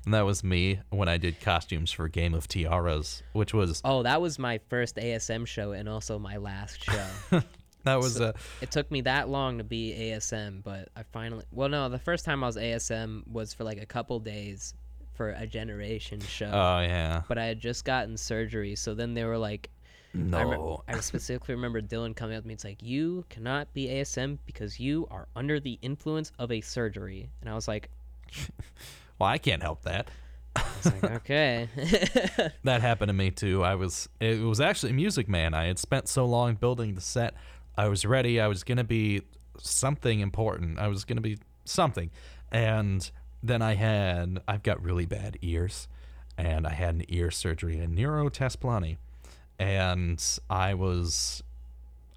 And that was me when I did costumes for Game of Tiaras, which was oh, that was my first ASM show, and also my last show. that was So- uh, it took me that long to be ASM, but I finally. Well, no, the first time I was ASM was for like a couple days for a generation show. oh yeah. but I had just gotten surgery, so then they were like, I, No. I specifically remember Dylan coming up to me. It's like you cannot be ASM because you are under the influence of a surgery, and I was like, well, I can't help that. I was like okay. That happened to me too. I was it was actually Music Man. I had spent so long building the set. I was ready. I was going to be something important. I was going to be something. And then I had I've got really bad ears and I had an ear surgery in neurotesplani. And I was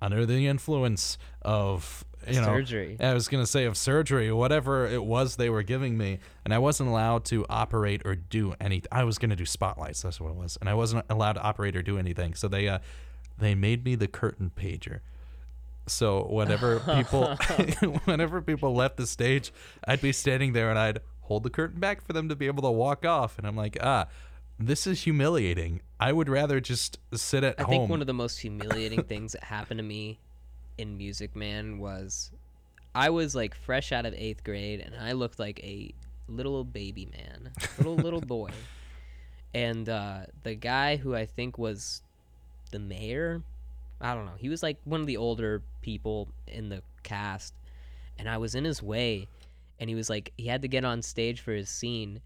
under the influence of you know Surgery. I was gonna say of surgery, whatever it was they were giving me, and I wasn't allowed to operate or do anything. I was gonna do spotlights, that's what it was, and I wasn't allowed to operate or do anything. So they, uh, they made me the curtain pager. So whenever people, whenever people left the stage, I'd be standing there and I'd hold the curtain back for them to be able to walk off, and I'm like, ah, this is humiliating. I would rather just sit at I home. think one of the most humiliating things that happened to me in Music Man was I was like fresh out of eighth grade and I looked like a little baby man, little little boy, and uh, the guy who I think was the mayor, I don't know, he was like one of the older people in the cast, and I was in his way, and he was like he had to get on stage for his scene,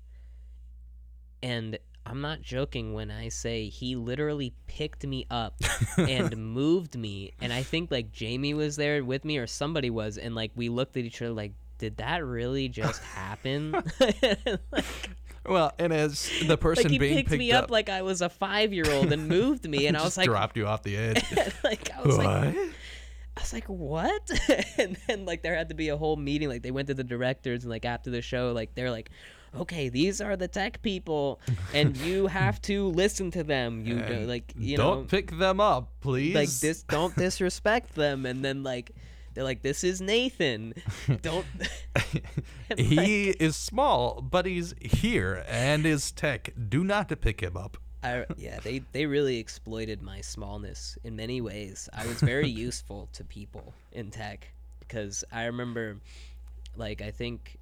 and I'm not joking when I say he literally picked me up and moved me. And I think like Jamie was there with me or somebody was. And like we looked at each other like, did that really just happen? like, well, and as the person like he being picked picked me up, like I was a five year old and moved me. And I was like, dropped you off the edge. like I was what? like, I was like, what? and then like there had to be a whole meeting. Like they went to the directors and like after the show, like they're like, okay, these are the tech people, and you have to listen to them. You like you don't know pick them up, please. like this. Don't disrespect them. And then like they're like, this is Nathan. Don't. he is small, but he's here and is tech. Do not pick him up. I, yeah, they, they really exploited my smallness in many ways. I was very useful to people in tech because I remember, like, I think,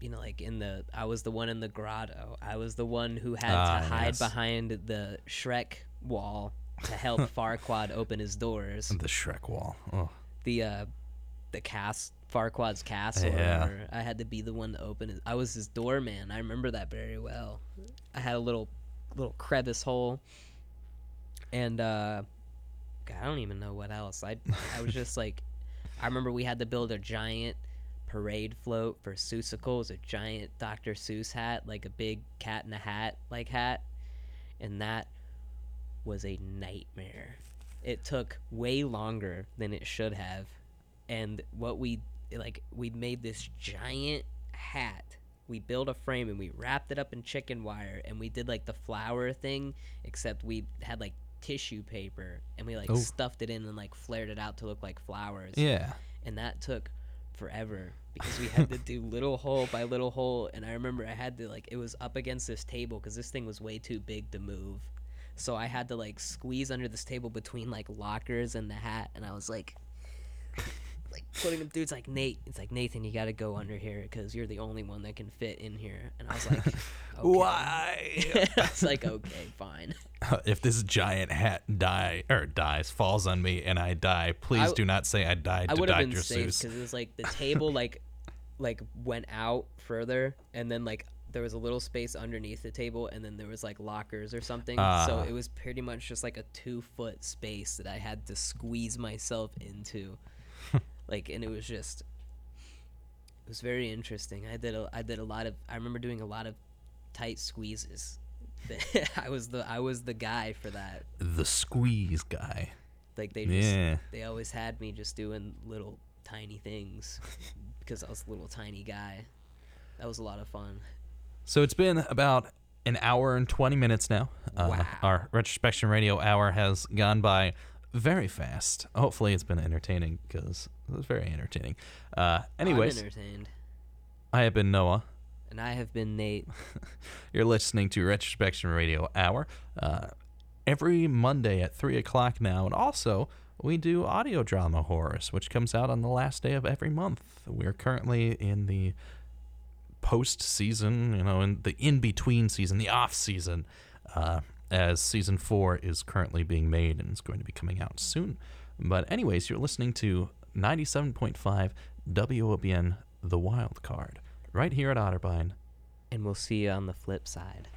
you know, like in the, I was the one in the grotto. I was the one who had Ah, to hide yes. behind the Shrek wall to help Farquaad open his doors. The Shrek wall. Oh. The, uh, the cast, Farquaad's castle. Yeah. I had to be the one to open it. I was his doorman. I remember that very well. I had a little little crevice hole. And uh God, I don't even know what else. I I was just like I remember we had to build a giant parade float for Seussical. It a giant Dr. Seuss hat, like a big cat in a hat like hat. And that was a nightmare. It took way longer than it should have. And what we like we made this giant hat we built a frame and we wrapped it up in chicken wire and we did like the flower thing except we had like tissue paper and we like Oh. stuffed it in and like flared it out to look like flowers Yeah. and that took forever because we had to do little hole by little hole and i remember i had to like it was up against this table because this thing was way too big to move so i had to like squeeze under this table between like lockers and the hat and i was like like putting through it's like nate it's like nathan you gotta go under here because you're the only one that can fit in here and i was like okay. Why? i was like okay fine if this giant hat die or dies, falls on me, and I die, please w- do not say I died I to would have Dr. been safe Seuss. because it was like the table like like went out further and then like there was a little space underneath the table and then there was like lockers or something so Ah. it was pretty much just like a two foot space that i had to squeeze myself into like and it was just it was very interesting i did a i did a lot of i remember doing a lot of tight squeezes i was the i was the guy for that The squeeze guy. like they just Yeah. they always had me just doing little tiny things because I was a little tiny guy. That was a lot of fun. So it's been about an hour and 20 minutes now. Uh, Wow. Our Retrospection Radio hour has gone by very fast. Hopefully, it's been entertaining because it was very entertaining. Uh, anyways, I'm entertained, I have been Noah. and I have been Nate. You're listening to Retrospection Radio Hour uh, every Monday at 3 o'clock now. And also, we do audio drama horrors, which comes out on the last day of every month. We're currently in the post season, you know, in the in between season, the off season, uh, as season four is currently being made and is going to be coming out soon. But, anyways, you're listening to 97.5 WOBN The Wild Card right here at Otterbein. And we'll see you on the flip side.